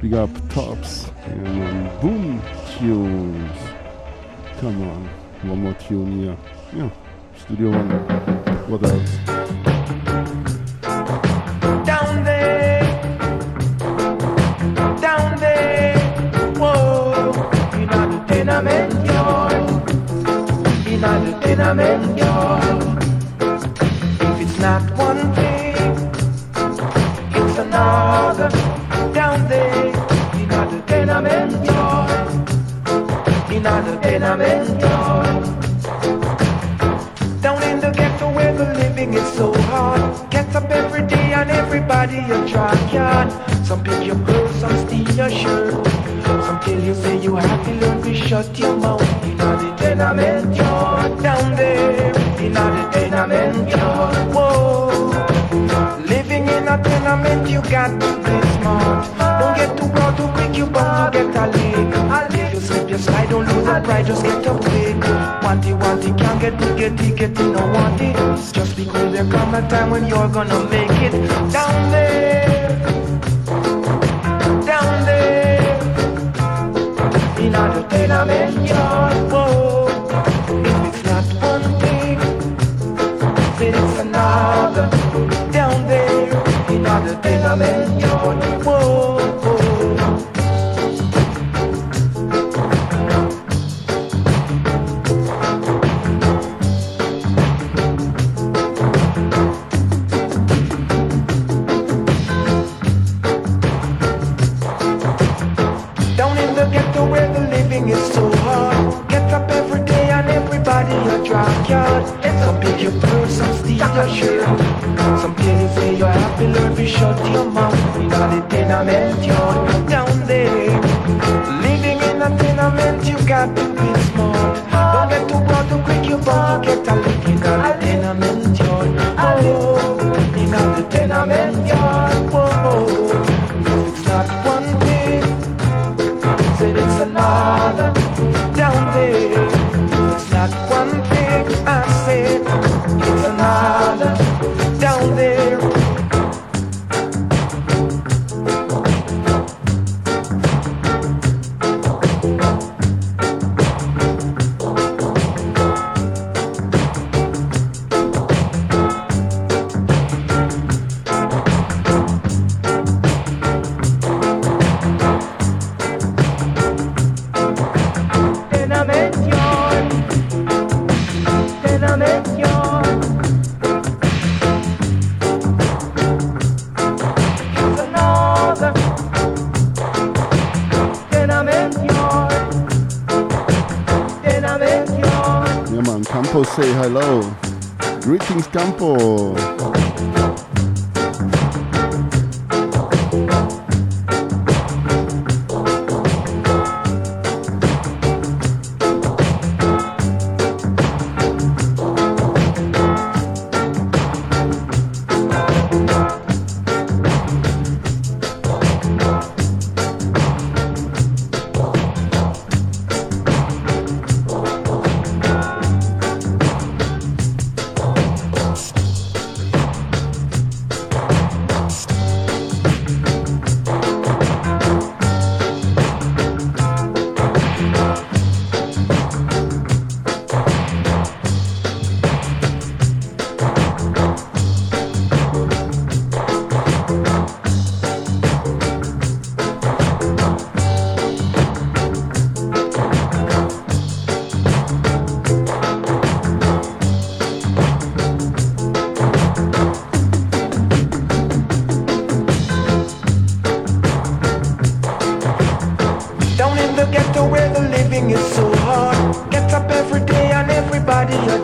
L: Big up
A: you have to learn to shut your mouth in order to not let your down.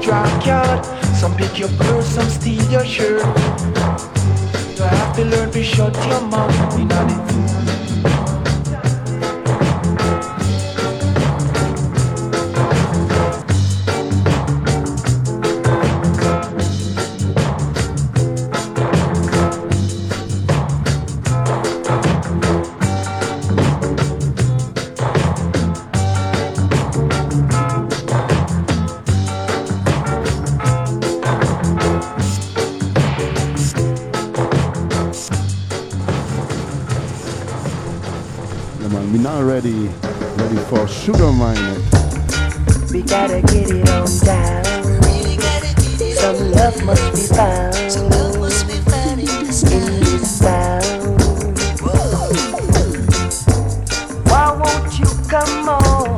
L: drop. Some pick your purse, some steal your shirt. You have to learn to shut your mouth. You know
M: ready for Sugar Mine.
A: We gotta get it on down. Some love must be found. in this town. Why won't you come on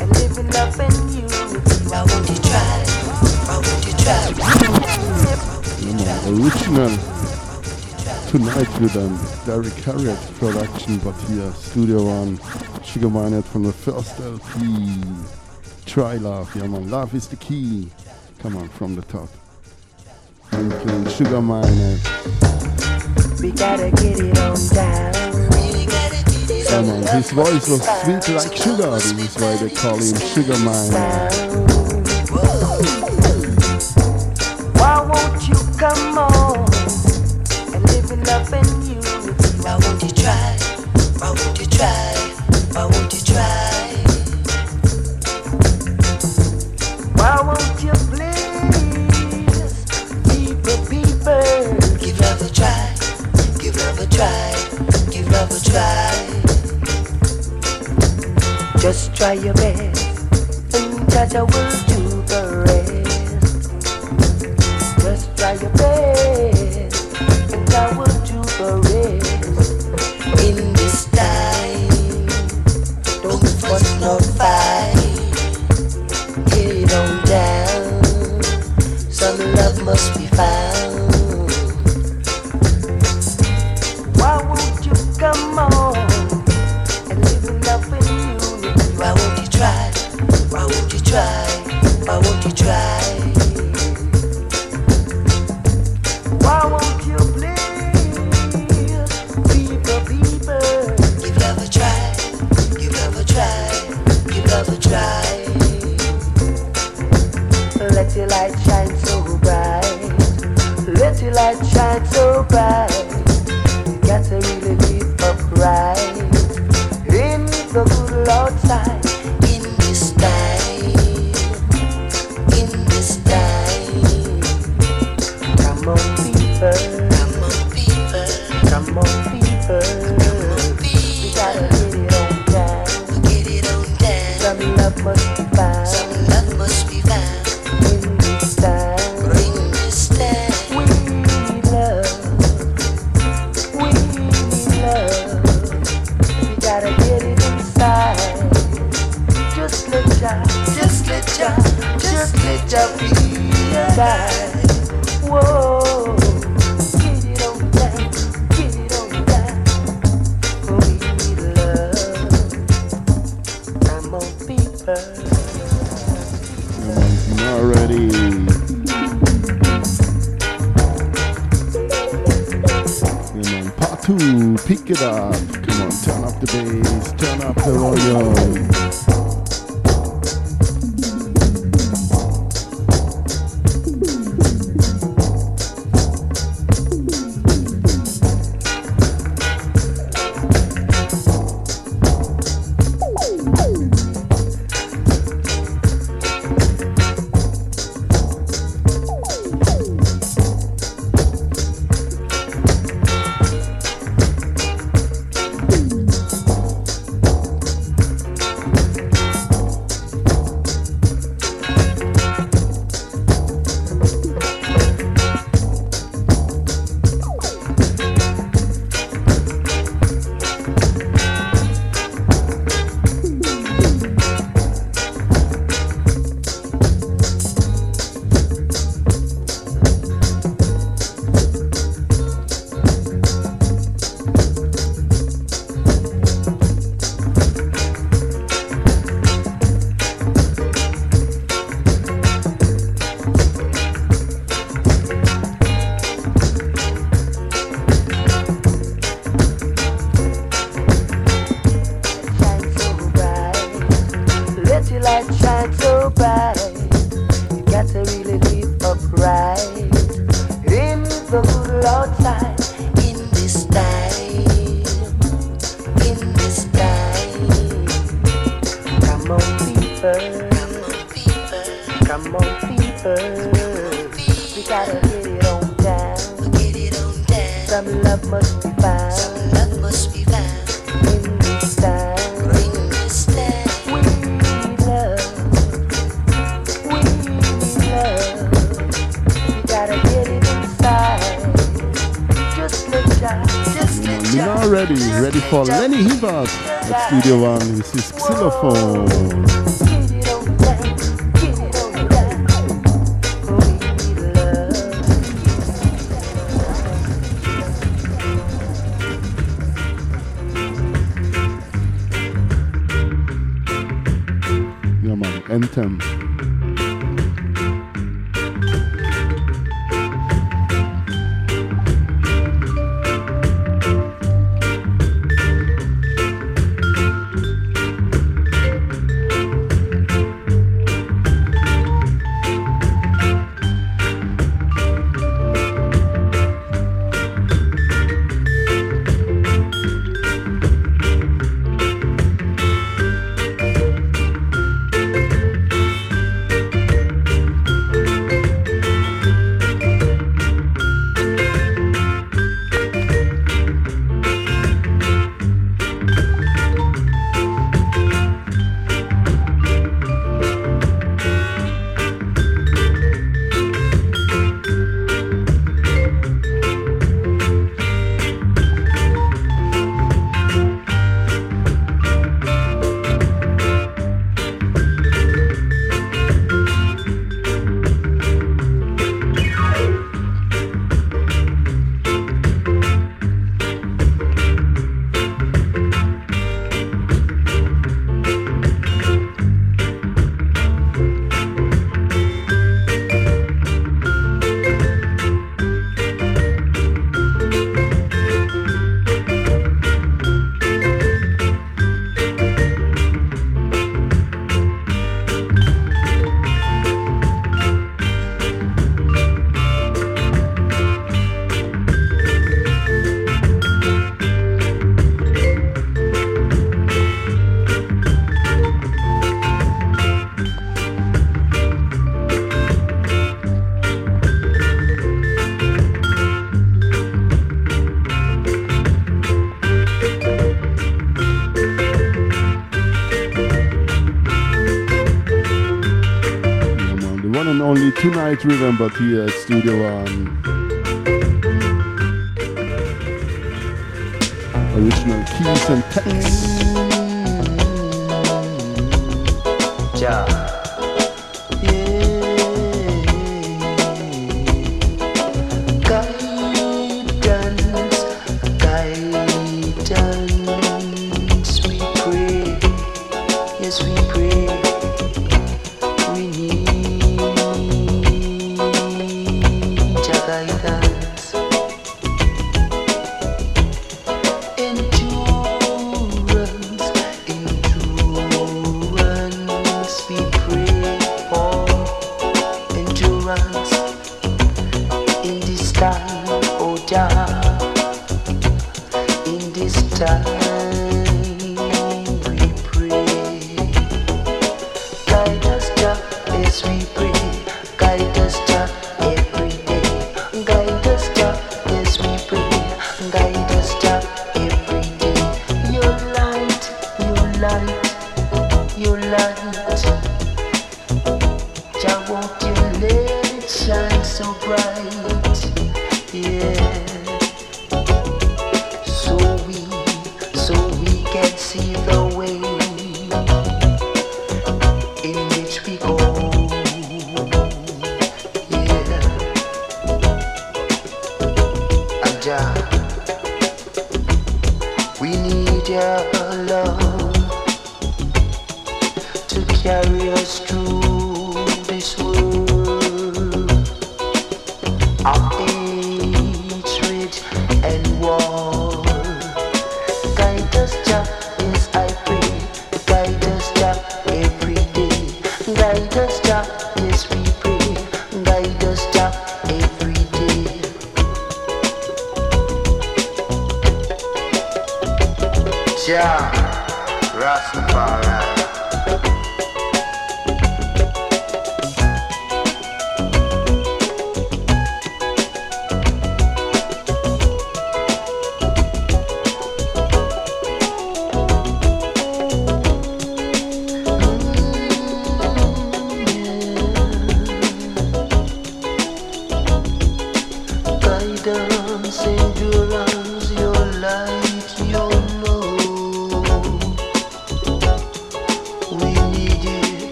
A: and live in love and unity? Why won't you try? Why won't you try?
M: original tonight with um, Derrick Harriott production, but here Studio One, Sugar from the first LP. Try love, yeah man, love is the key. Come on, from the top. I'm playing Sugar Minott.
A: We gotta get it on down.
M: Come on, his voice was sweet like sugar, this is why they call him Sugar Minott.
A: Ya, just let ya be inside. Whoa, get it on down, get it on down. Oh, we need love. Come on,
M: on, part two, pick it up. Come on, turn up the bass, turn up the volume. Hibbert at Studio One with his xylophone. Tonight Remembered here at Studio One. Original keys and text.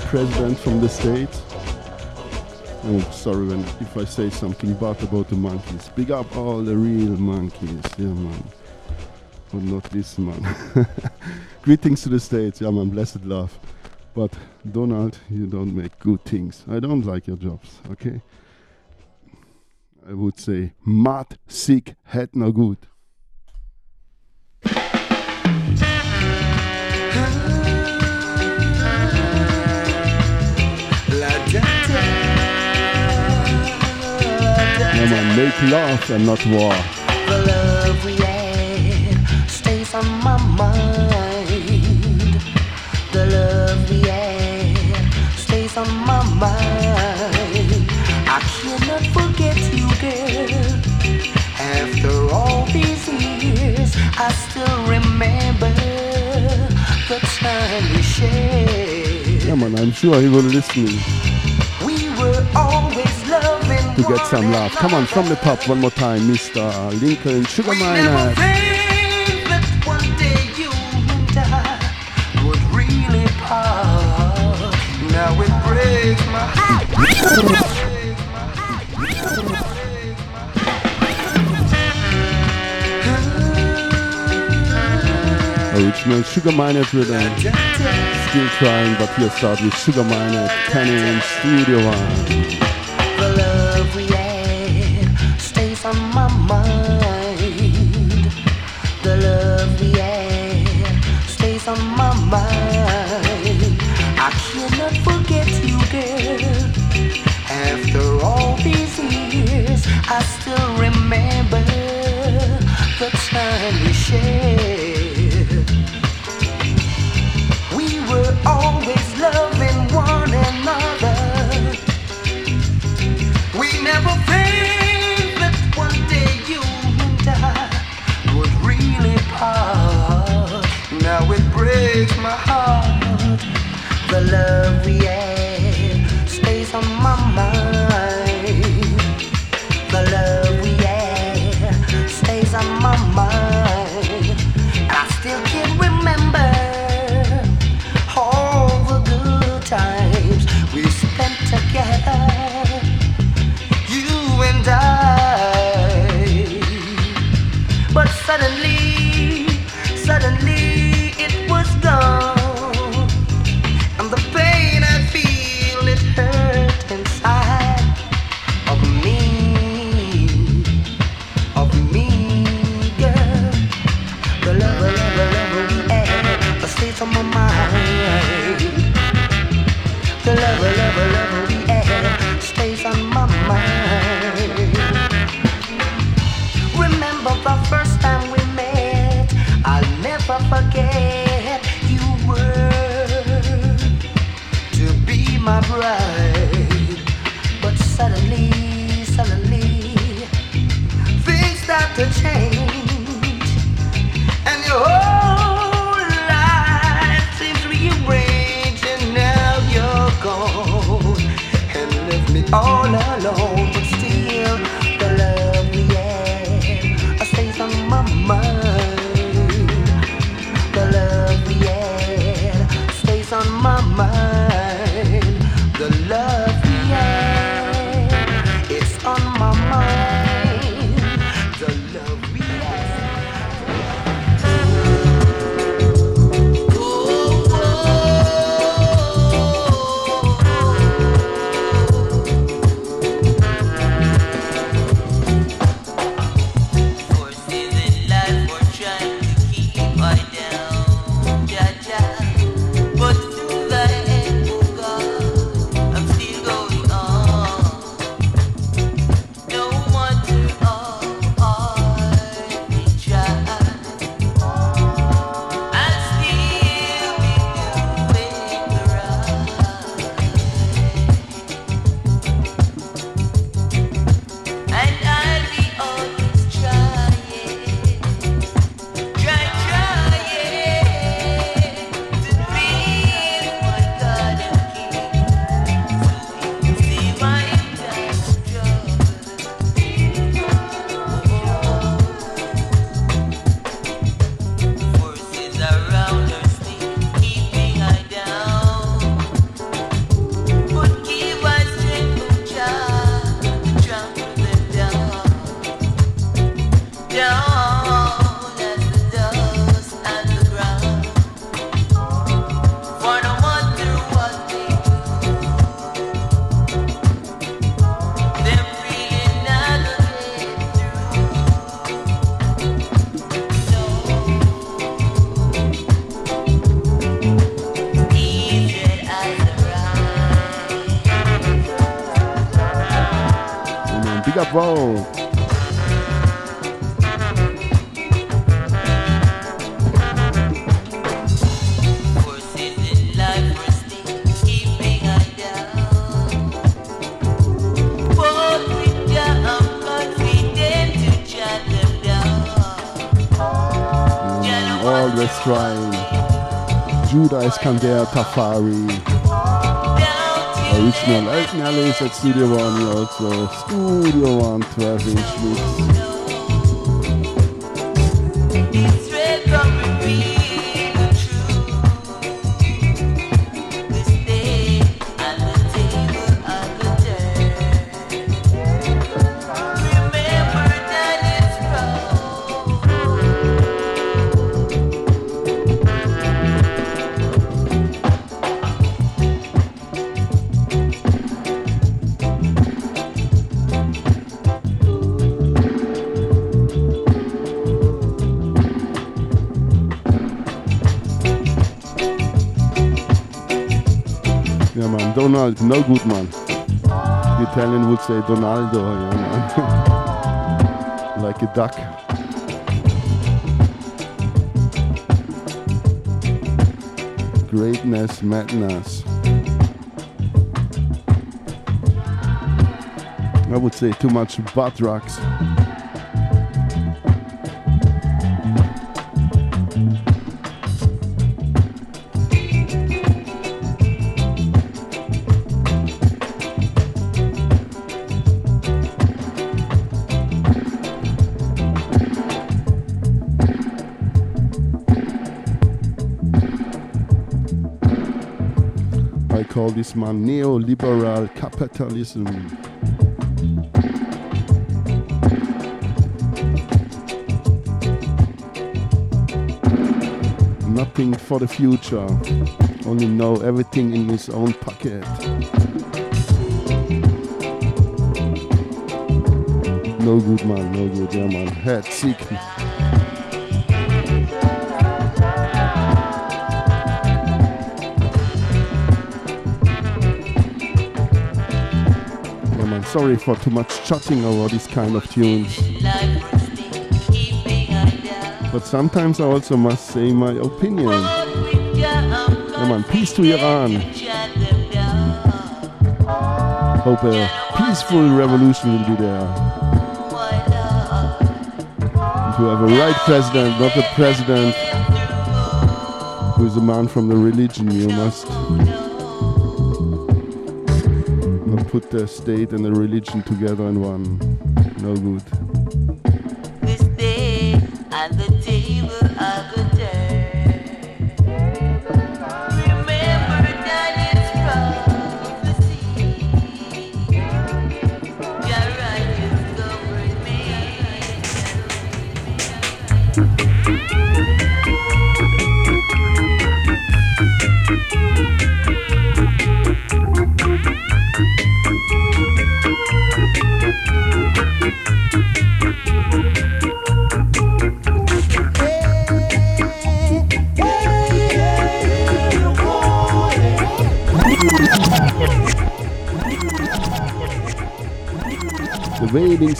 A: President from the States. Oh, sorry when, if I say something bad about the monkeys. Big up all the real monkeys, yeah man. But not this man. Greetings to the States, yeah man, blessed love. But Donald, you don't make good things. I don't like your jobs, okay? I would say mad, sick, head no good. Make love and not war.
M: The love we had stays on my mind. The love we had stays on my mind. I cannot forget you, girl. After all these years, I still remember the time we shared.
A: Yeah, man, I'm sure he will listen.
M: We were always
A: to get some love. Come on, from the top one more time, Mr. Lincoln Sugar Minott.
M: Now my heart.
A: Original Sugar Minott rhythm. Still trying, but here start with Sugar Minott 10 inch Studio One. Iskander Tafari. Original Elton Ellis at Studio One, also Studio One 12 inch mix. No good man. The Italian would say Donaldo, yeah, like a duck. Greatness, madness. I would say too much butt rocks. This man neoliberal capitalism. Nothing for the future, only know everything in his own pocket. No good man, no good, yeah man. Head sick. Sorry for too much chatting over this kind of tunes. But sometimes I also must say my opinion. Come on, peace to Iran. Hope a peaceful revolution will be there. To have a right president, not a president who is a man from the religion. You must the state and the religion together in one. No good.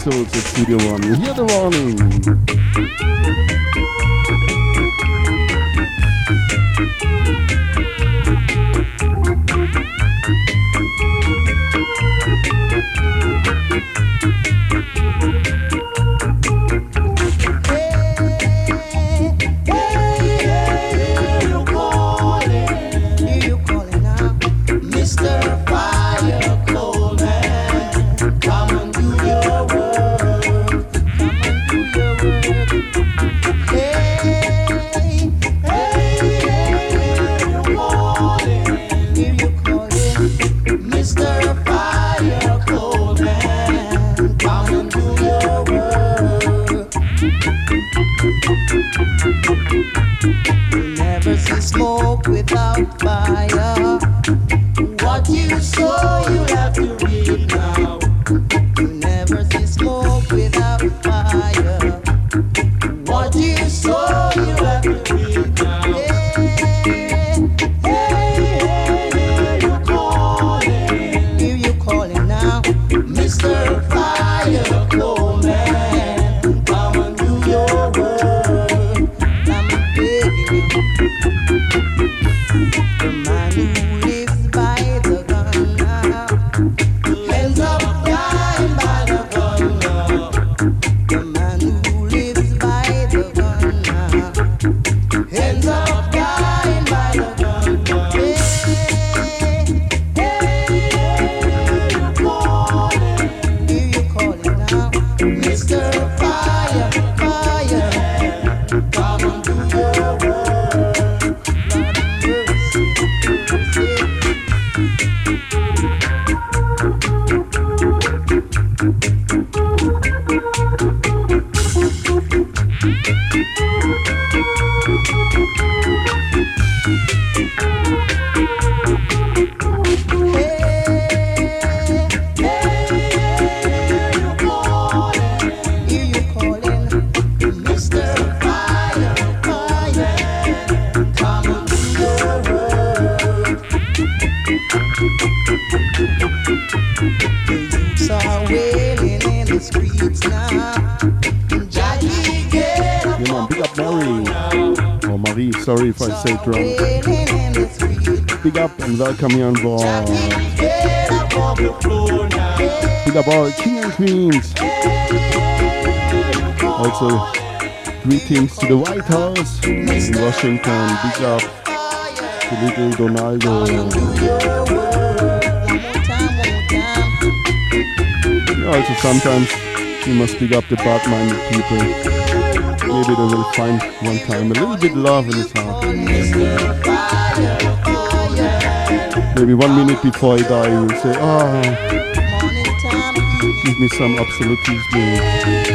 A: Wailing Souls at Studio One. You hear Welcome on board. Big up all king and queens. Also, greetings to the White House in Washington. Big up to little Donaldo. Also sometimes you must big up the bad-minded people. Maybe they will find one time a little bit love in his heart.
M: Maybe one minute before I die, you will say, oh, give me some absolute please.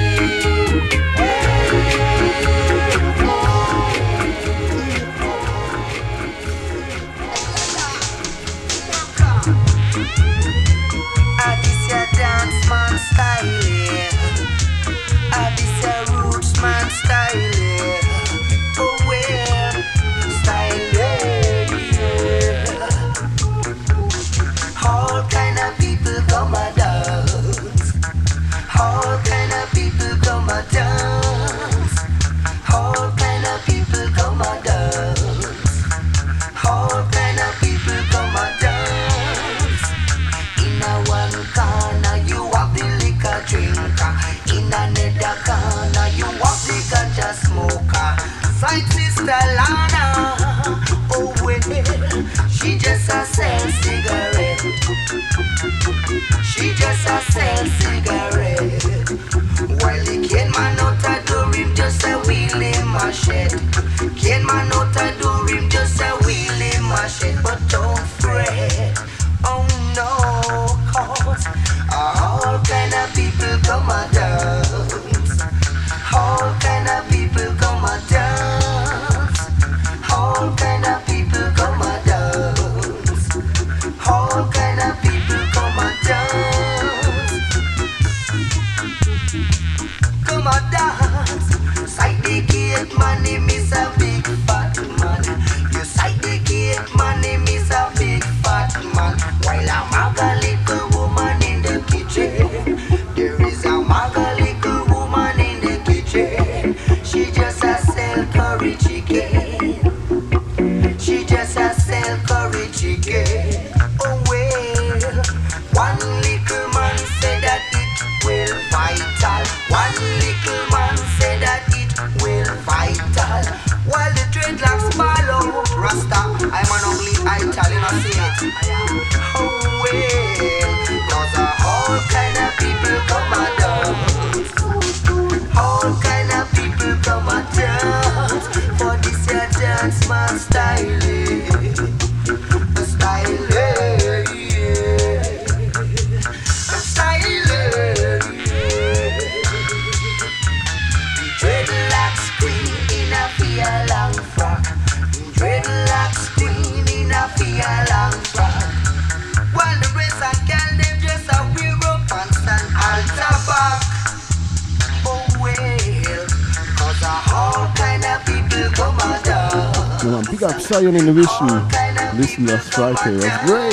A: It
M: was great.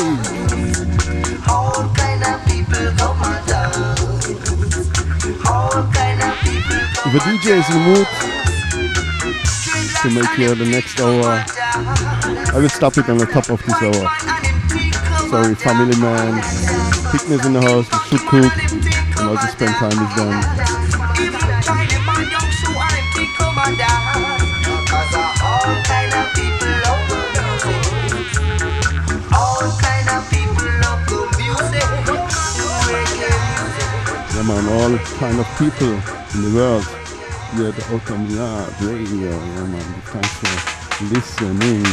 M: If a DJ is in the mood to make here the next hour, I will stop it on the top of this hour. Sorry, family man, Thickness in the house, we should cook, and also spend time with them. Man, all kind of people in the world. Yeah, the Outta Mi Yard Radio. Yeah man, thanks for listening.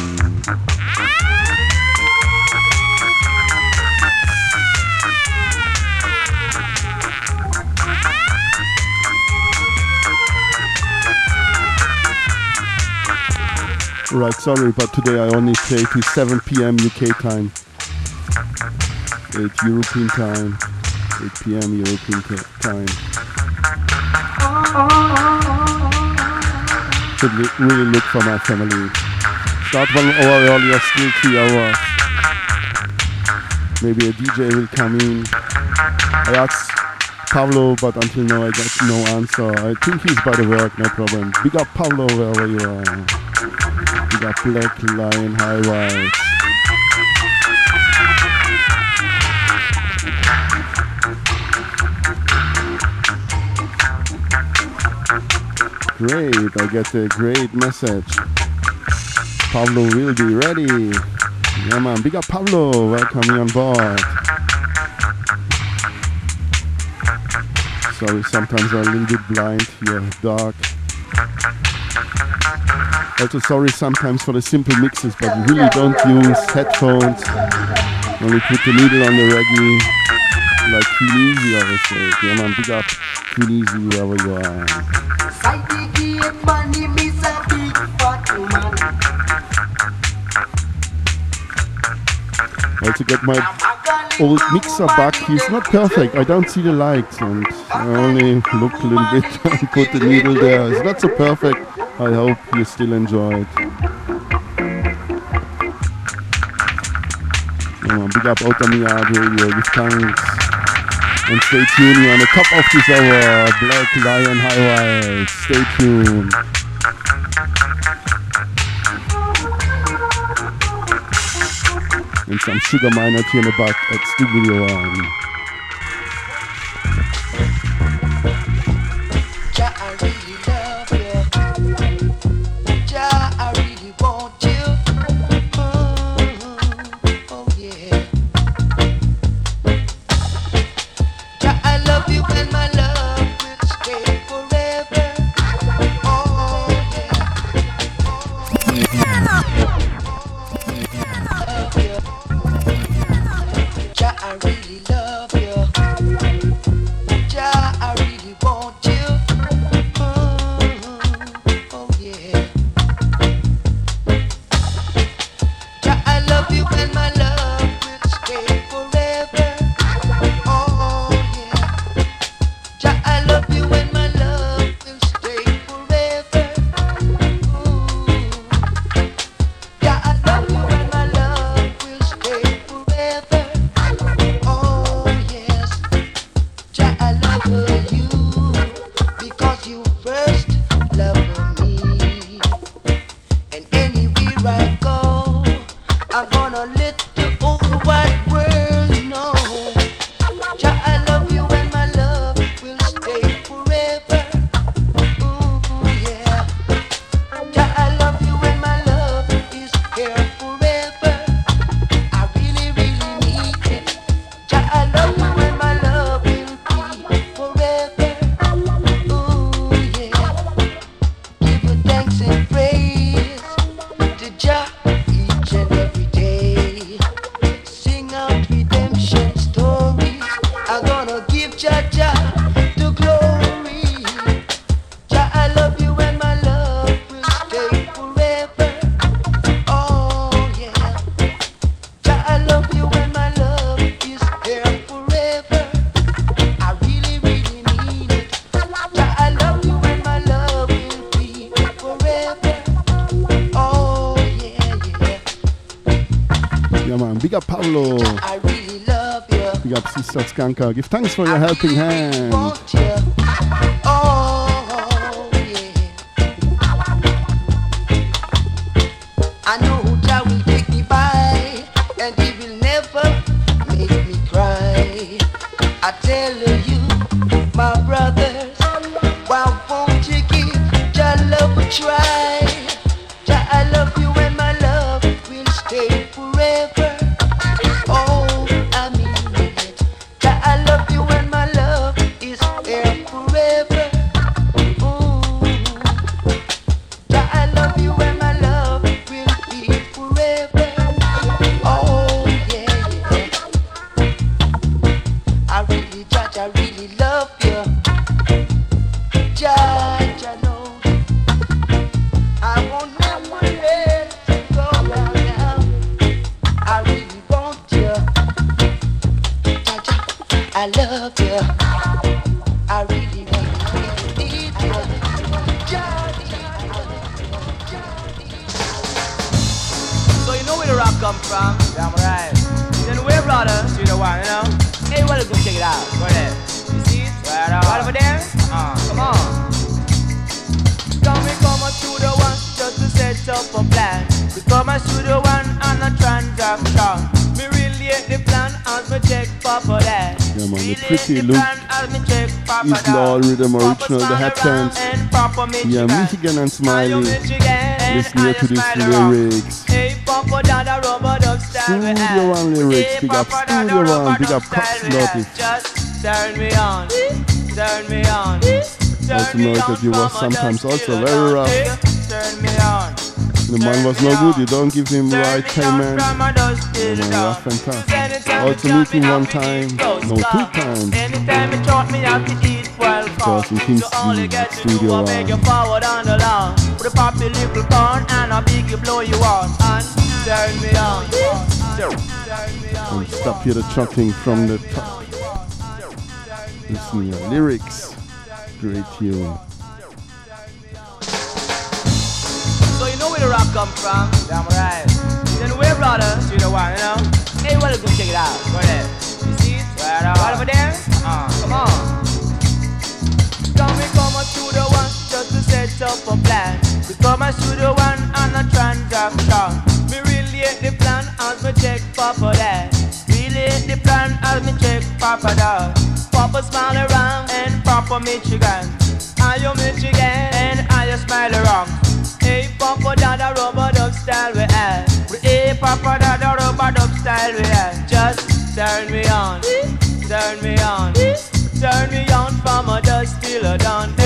M: Right, sorry, but today I only play to 7 p.m. UK time, 8 European time, 8 p.m. European time. Should really look for my family. Start one hour earlier, still three hours. Maybe a DJ will come in. I asked Pablo, but until now I got no answer. I think he's by the work, no problem. Big up Pablo wherever you are. Big up Black Lion High great. I get a great message. Pablo will be ready. Yeah, man. Big up, Pablo. Welcome you on board. Sorry, sometimes I'm a little bit blind here, dark. Also, sorry sometimes for the simple mixes, but really don't use headphones.
A: Only put the needle on the reggae like Queen I would say. Yeah man, big up Queen wherever you are. To get My old mixer back, he's not perfect. I don't see the lights and I only look a little bit and put the needle there. It's not so perfect. I hope you still enjoy it. Yeah, big up here your thanks. And stay tuned on the top of this hour, Black Lion Highway. Stay tuned. I'm Sugar Minott here in the back at Studio One.
M: Ähm, Woodstock Skunk Give thanks
A: for your helping hand.
J: exceptional, the hat chants.
A: Yeah, Michigan and Smiley. Listening to these lyrics. Studio One lyrics, big up Studio One, big up Cox Lotus.
J: Just turn.
A: Also know that you were sometimes also very rough. The man was no good, you don't give him right payment. Yeah, man, rough and tough. Also meet him one time, no two times.
J: Anytime he taught me how to eat well
A: Because in Kingston studio,
J: I beg you
A: uh,
J: forward on the lawn With a poppy little corn and a big blow you on And turn me on Turn me on
A: stop here the chuckling from the top. Listen to your lyrics. Great tune.
J: So you know where the rap come from? Damn right. Then where brother? See the one, you know? Hey, well, go check it out. Go there. You see it? Right, on. right over there? Uh, come on. A plan. We come on one on a transaction. Me really hate the plan as me check Papa there. Really hate the plan as me check Papa there. Papa smile around and Papa Michigan. Are you Michigan and are you smile around? Hey Papa Dada rubber dub style we have. Hey Papa Dada rubber dub style we have. Just turn me on, turn me on, turn me on from a dust till a dawn.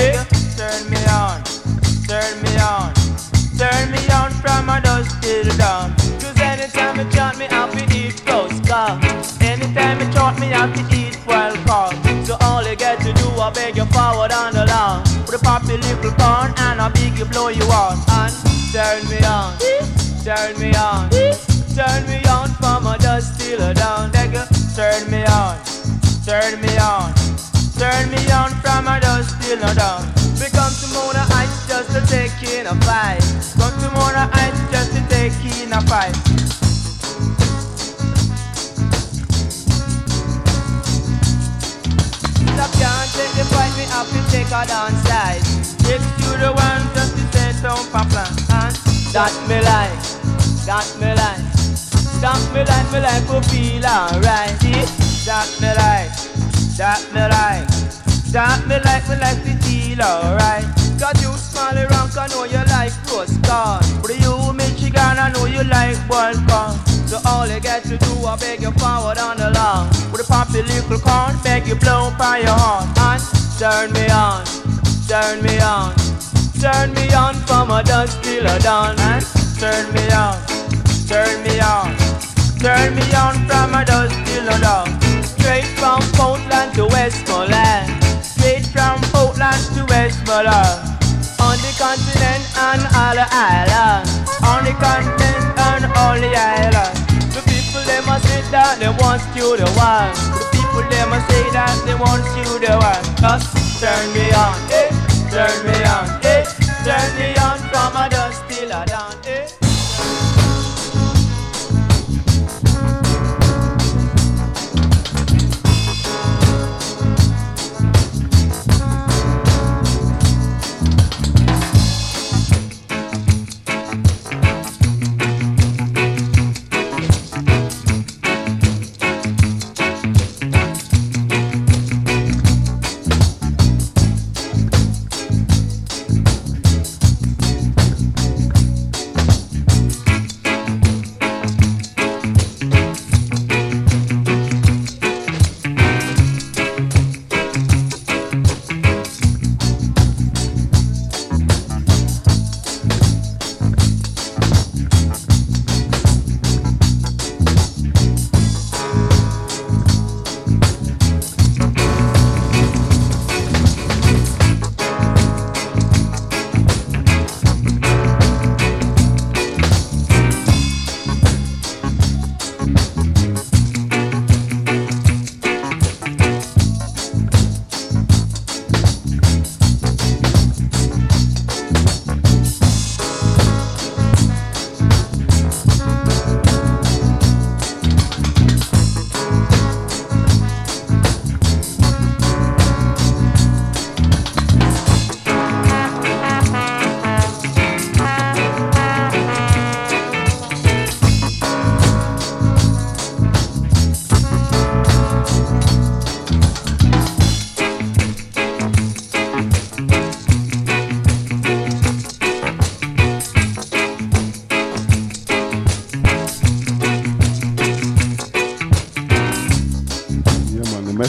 J: Big you blow you on. And turn me on, turn me on, turn me on from a dust till a. Beg you, turn me on, turn me on, turn me on from a dust till a dawn. We come to Mona Heights just to take in a fight. Come to Mona Heights just to take in a fight. Stop can't take the fight, me have to take her downside. If you the one that me like, that me like, that me like, me like to feel alright. That me like, that me like, that me like, me like to feel alright. Cause you small rock, I know you like roast corn. But you Michigan, I know you like boiled corn. So all you get to do, I beg you forward on the lawn. With a poppy little corn, beg you blow by your horn. And turn me on, turn me on, turn me on from a dusk till a dawn. And turn me on, turn me on, turn me on from a dusk till a dawn. Straight from Portland to Westmoreland, straight from Portland to Westmoreland. On the continent and all the islands. On the continent and all the islands. The people they must say that they want you the one. The people they must say that they want you the one. Just turn me on, eh? Turn me on, eh? Turn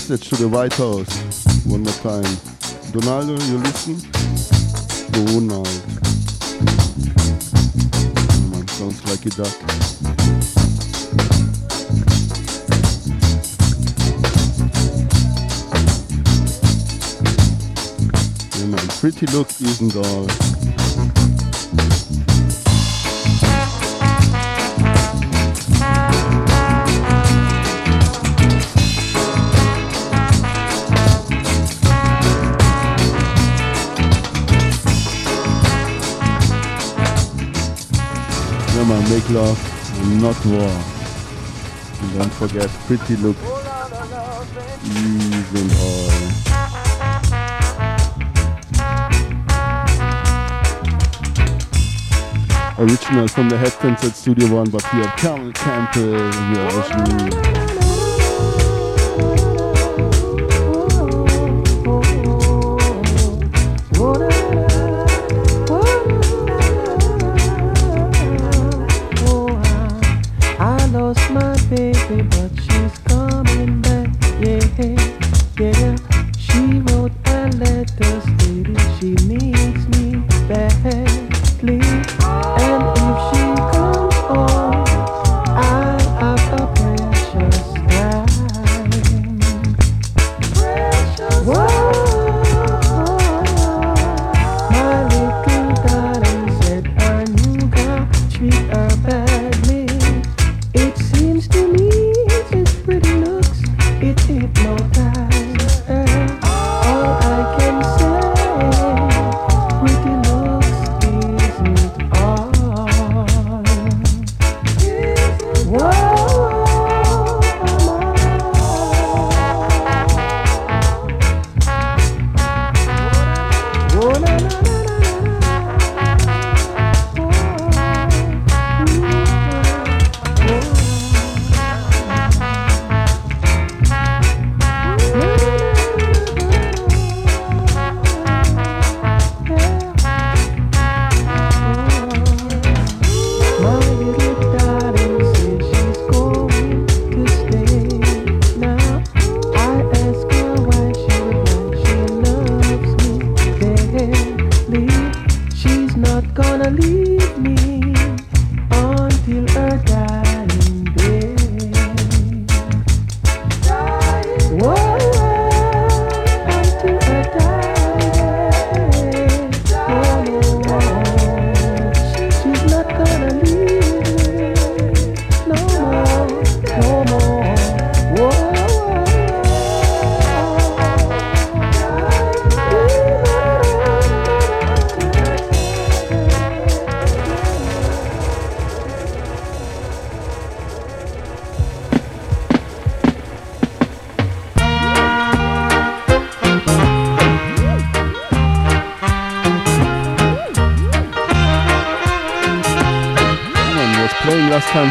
A: message to the White House. One more time. Donaldo, you listen? Donald. Lucky Duck. Yeah, man, pretty look isn't all. Make love not war. And don't forget, pretty look isn't all. Original from the Headphones at Studio One, but here Carol Campbell version.
N: I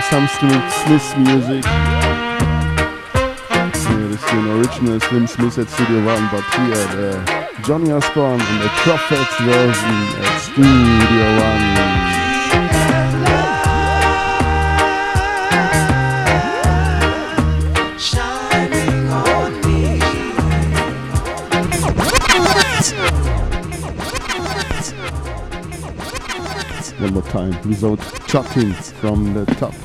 A: playing some Smith music. Yeah, this is an original Slim Smith at Studio One, but here the Johnny Osbourne and the Prophets version at Studio One.
O: On.
A: One more time, without chucking from the top.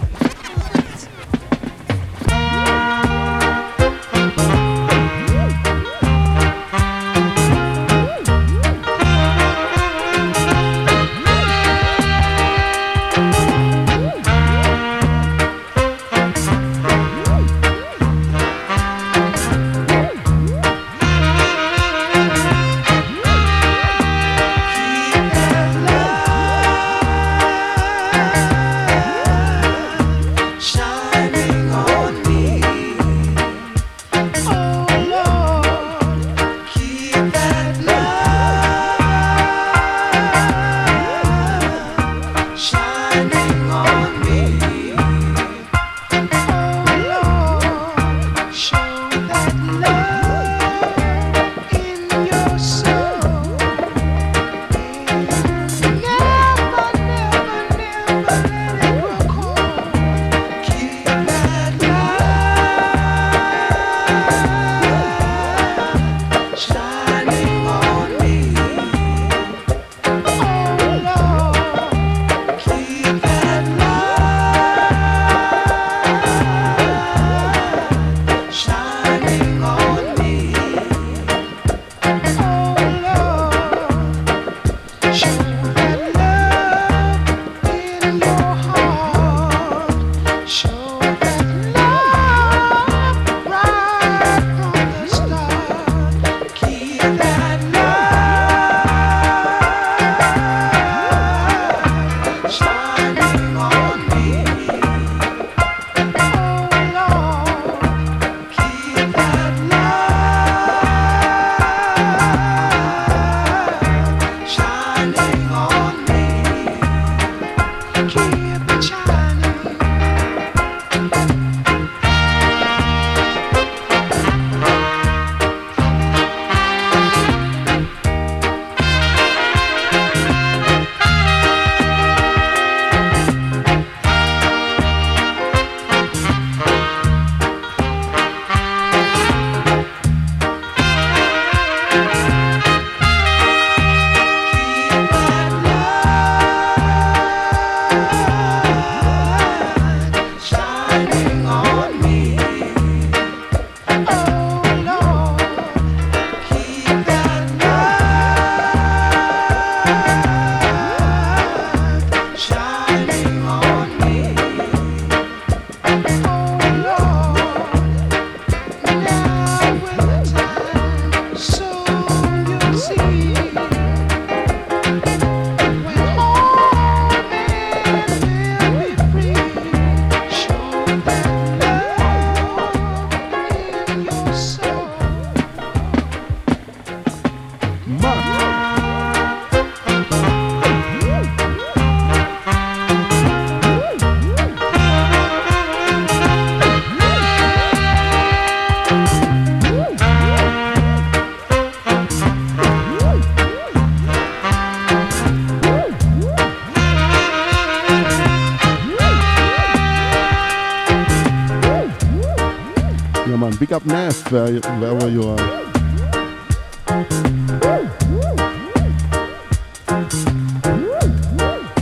A: Nice, north, eh, where, wherever you are.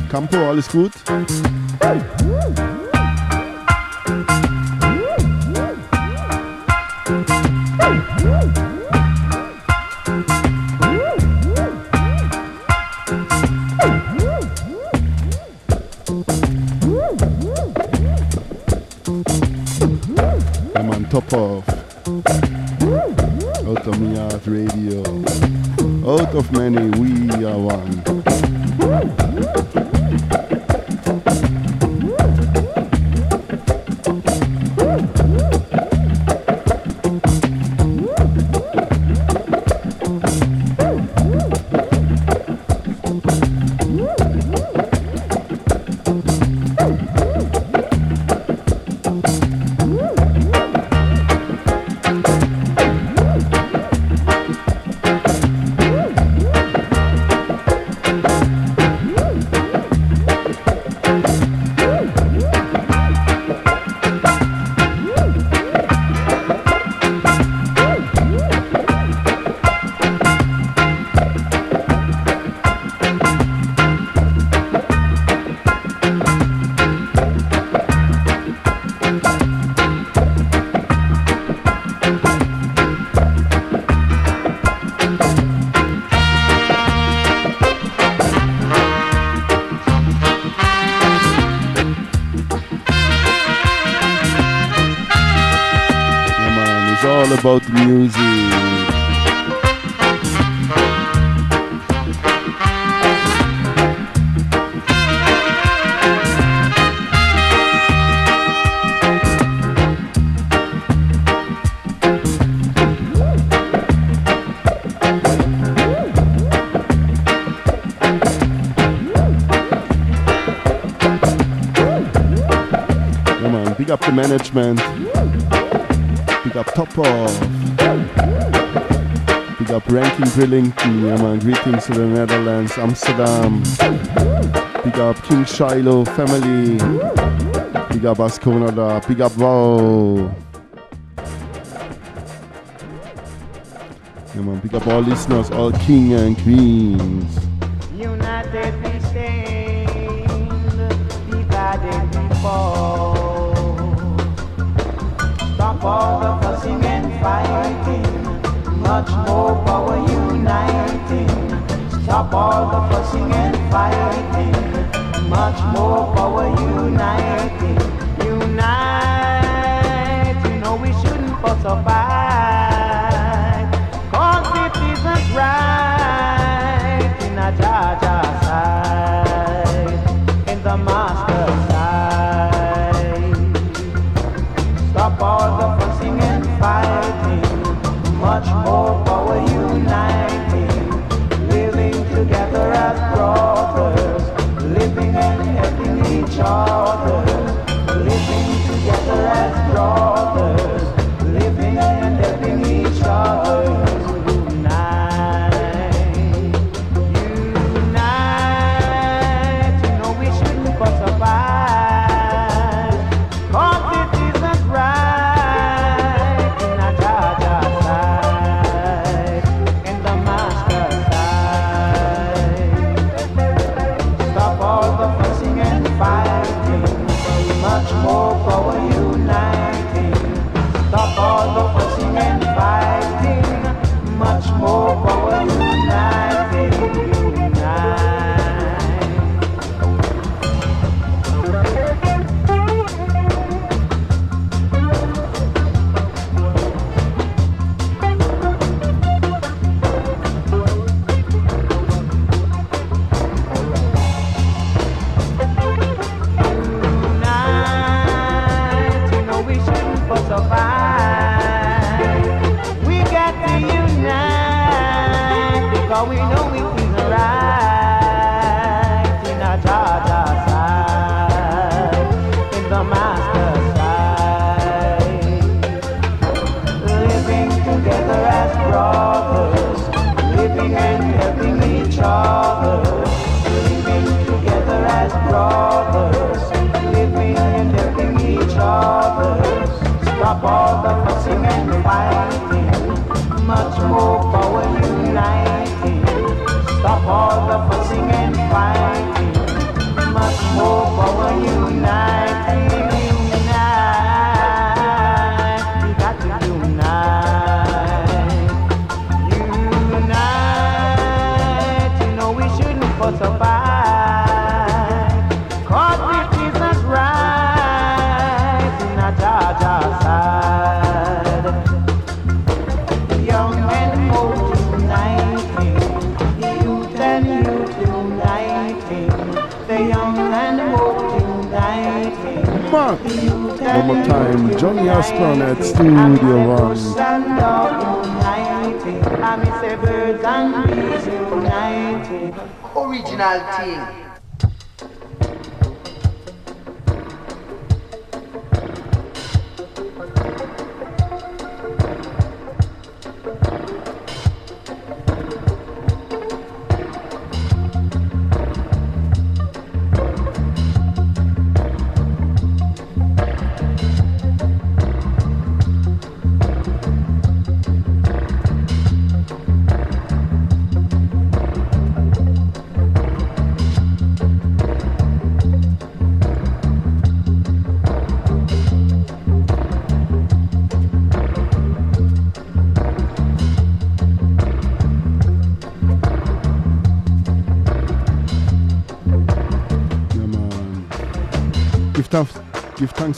A: Campo, alles gut? Big up Top Big up Ranking Drilling. Yeah, man. Greetings to the Netherlands, Amsterdam. Big up King Shiloh family. Big up us Big up Wow. Yeah, man. Big up all listeners, all king and queens.
P: for the fussing and fighting. Much more power uniting. Stop all the fussing and fighting. Much more power uniting. Unite, you know we shouldn't fuss
A: about.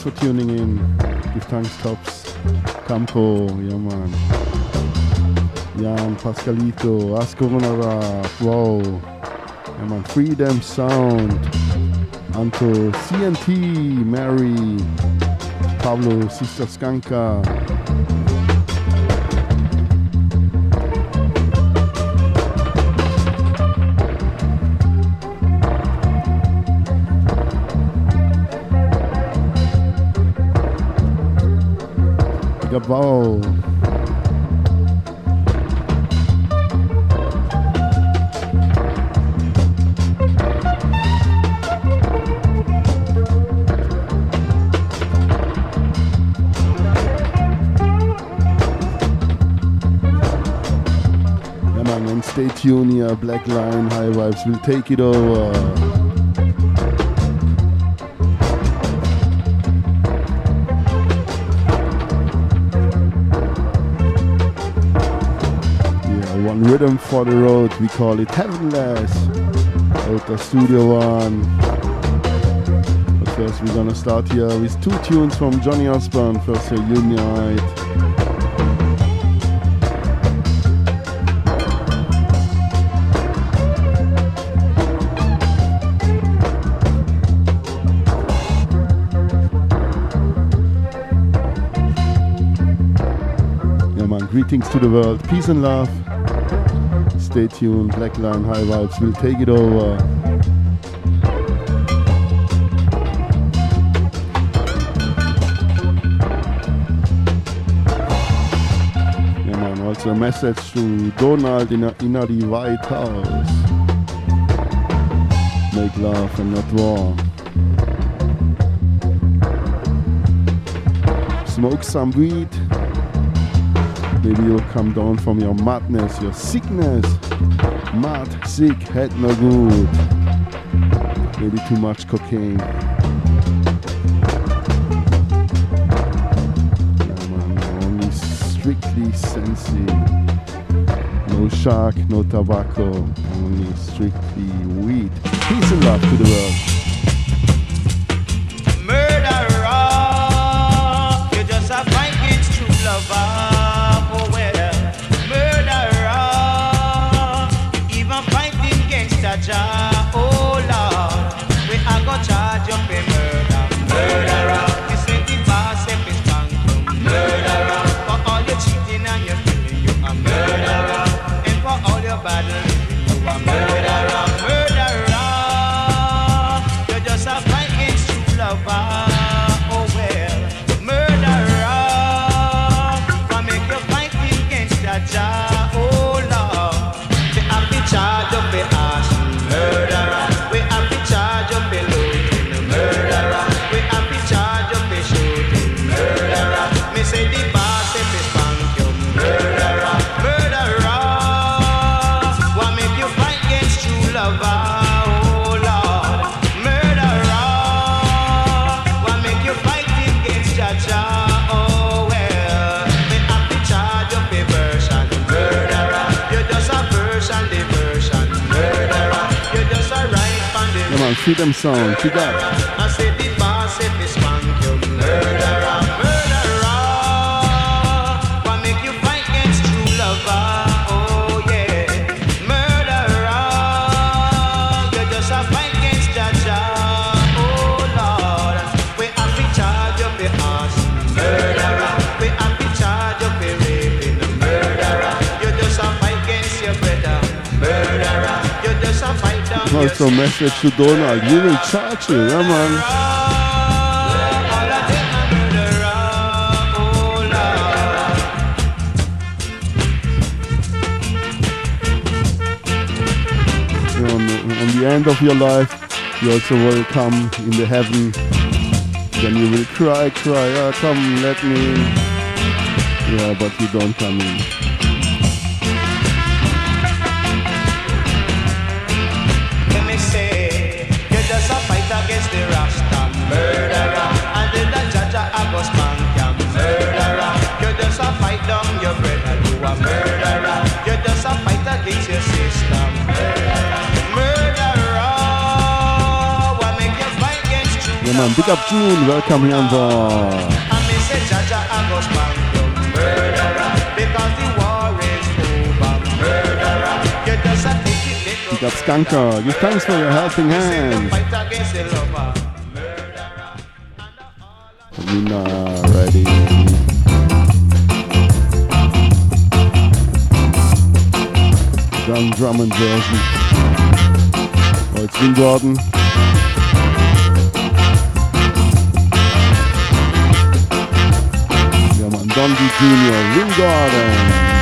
A: For tuning in. Give thanks, Tops. Campo, yeah, man. Jan, Pascalito, Ascoronara, wow. Yeah, man. Freedom Sound. Anto, CNT, Mary, Pablo, Sister Skanka. Man, and stay tuned here. Black Line, High Vibes will take it over. Rhythm for the road. We call it Heavenless. Out Studio One. But first, we're gonna start here with two tunes from Johnny Osbourne. First, here, Unite. Greetings to the world. Peace and love. Stay tuned. Black Line High Vibes will take it over. Yeah, man. Also a message to Donald in, a, in a the White House. Make love and not war. Smoke some weed. Maybe you'll come down from your madness, your sickness. Mad, sick, head no good. Maybe too much cocaine. Yeah, man, only strictly sensi. No shark, no tobacco, only strictly weed. Peace and love to the world.
B: Freedom sound. Pick up.
A: Down
B: message to Donald. You will charge you, yeah man. On, the, end of your life, you also will come in the heaven. Then you will cry, cry, ah, come, let me. Yeah, but you don't come in.
A: Your brother, you a murderer. You just a fight against your sister murderer. Murderer, what make you fight against you?
B: Yeah man, big up June, welcome here on board.
A: And me say judge a go spank you murderer, because the war is over murderer. You just a take it
B: Big up Skanker. Give thanks for your helping hand. Oh, it's Vin Gordon. Ja, man, Don D. Jr., Vin Gordon.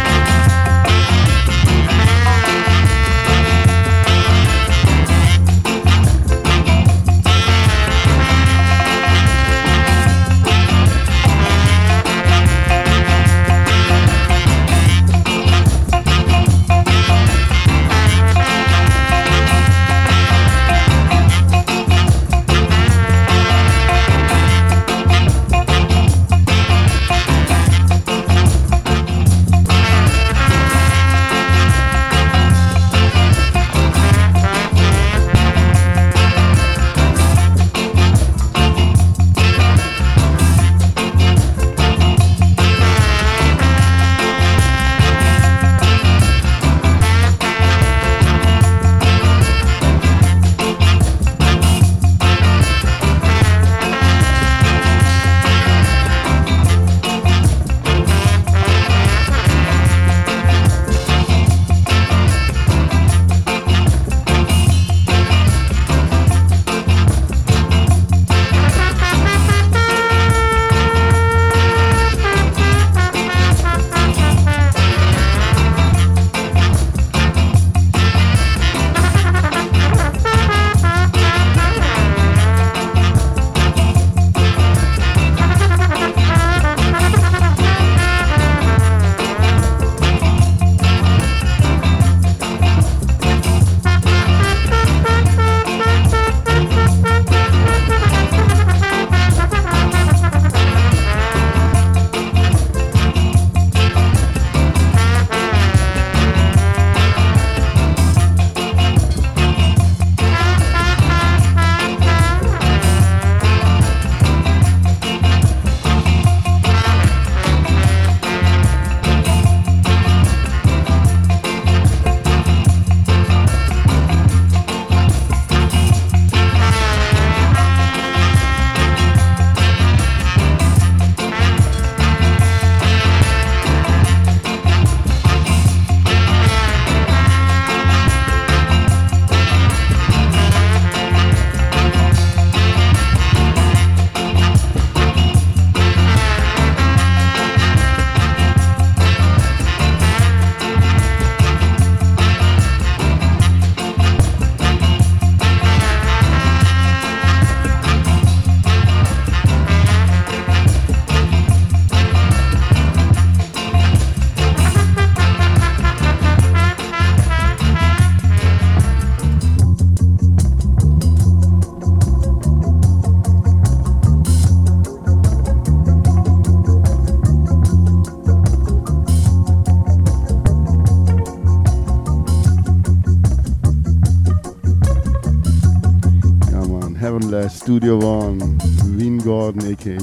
M: Studio One, Vin Gordon, aka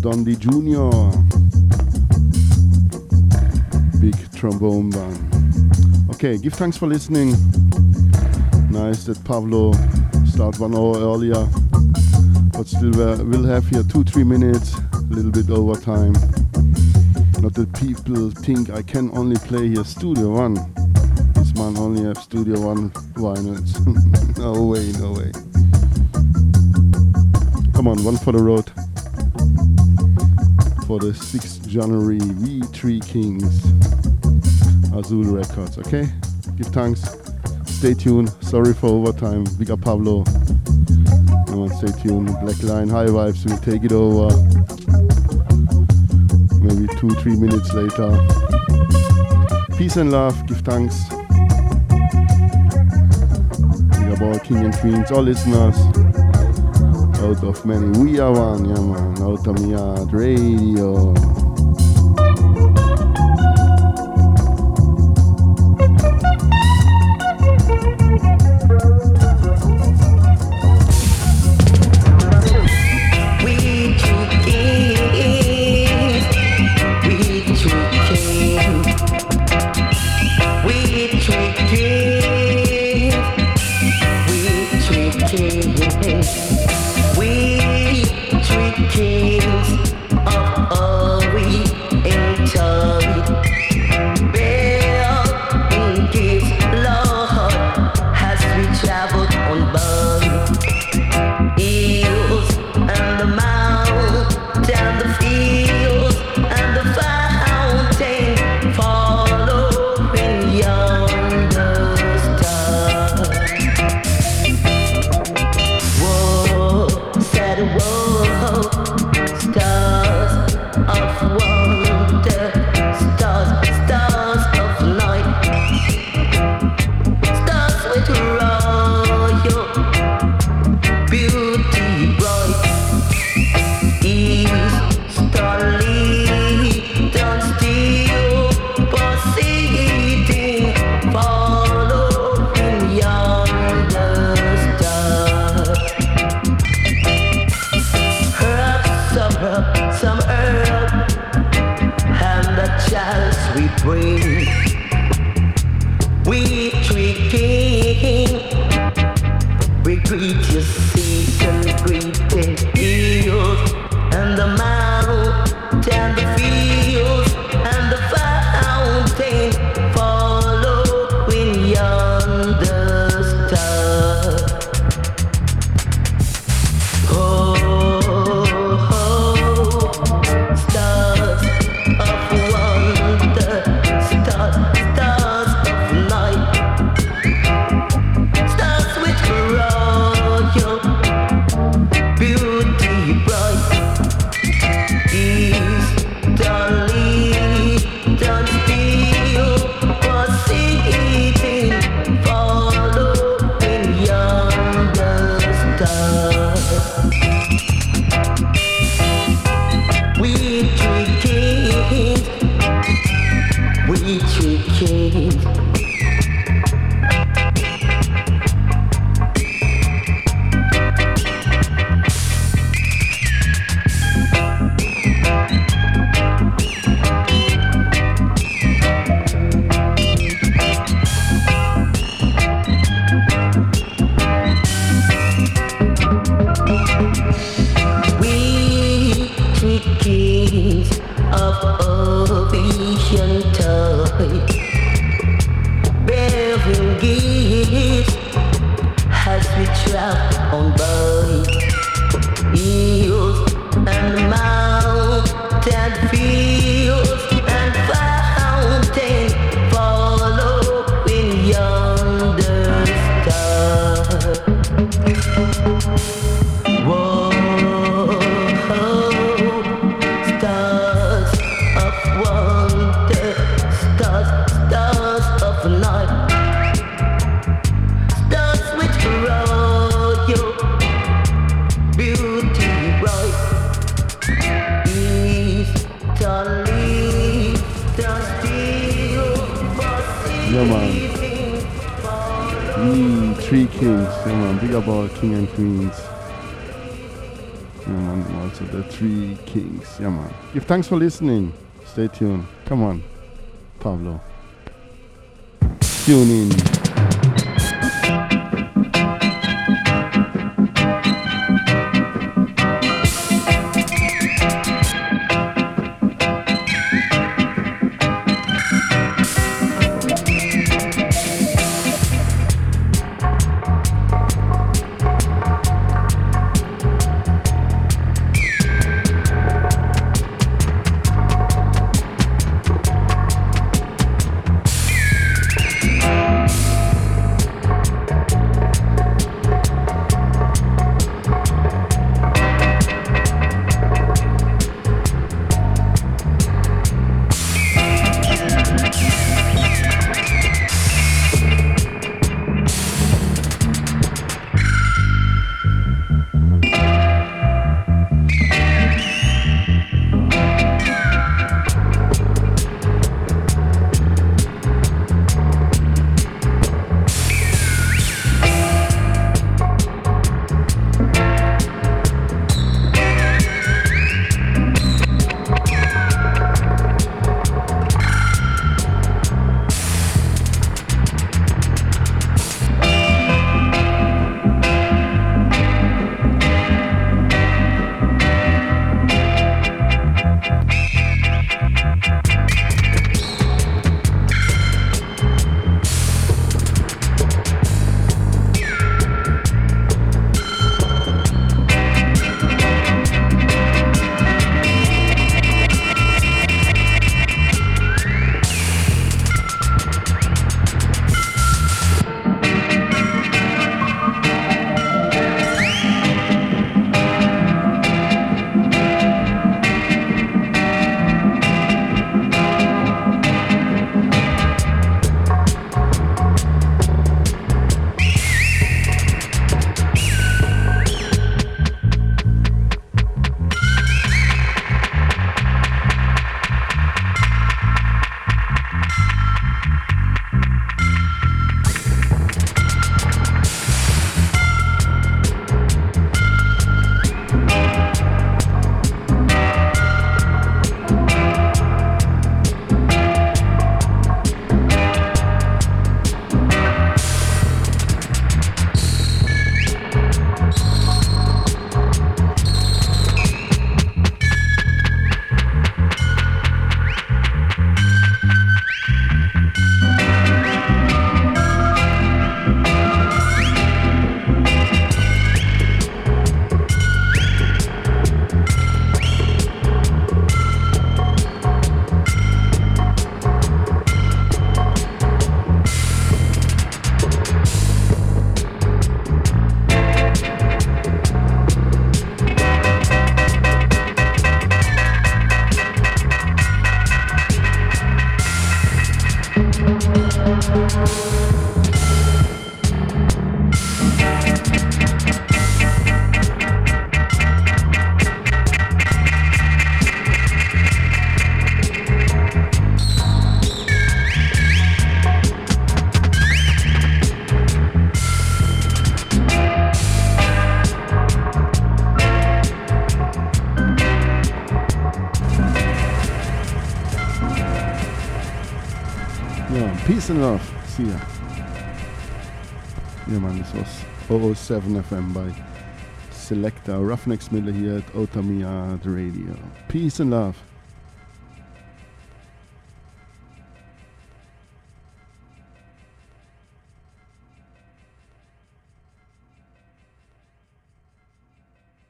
M: Don Jr. Big trombone band. Okay, give thanks for listening. Nice that Pablo start one hour earlier, but still we'll have here two, three minutes, a little bit over time. Not that people think I can only play here Studio One. This man only have Studio One vinyls. no way, no way. Come on, one for the road. For the 6th January, we Three Kings, Azul Records, okay? Give thanks. Stay tuned. Sorry for overtime. Big up Pablo. Come on, stay tuned. Black Line High Vibes will take it over. Maybe two, three minutes later. Peace and love. Give thanks. Big up all King and Queens, all listeners out of many. We are one, yeah man, out of Yard
A: uh, Radio. Give thanks for listening. Stay tuned. Come on, Pablo. Tune in. Peace and love. See ya. Yeah, man, this was 007 FM by Selector Ruffneck Smille here at Outta Mi Yard Radio. Peace and love.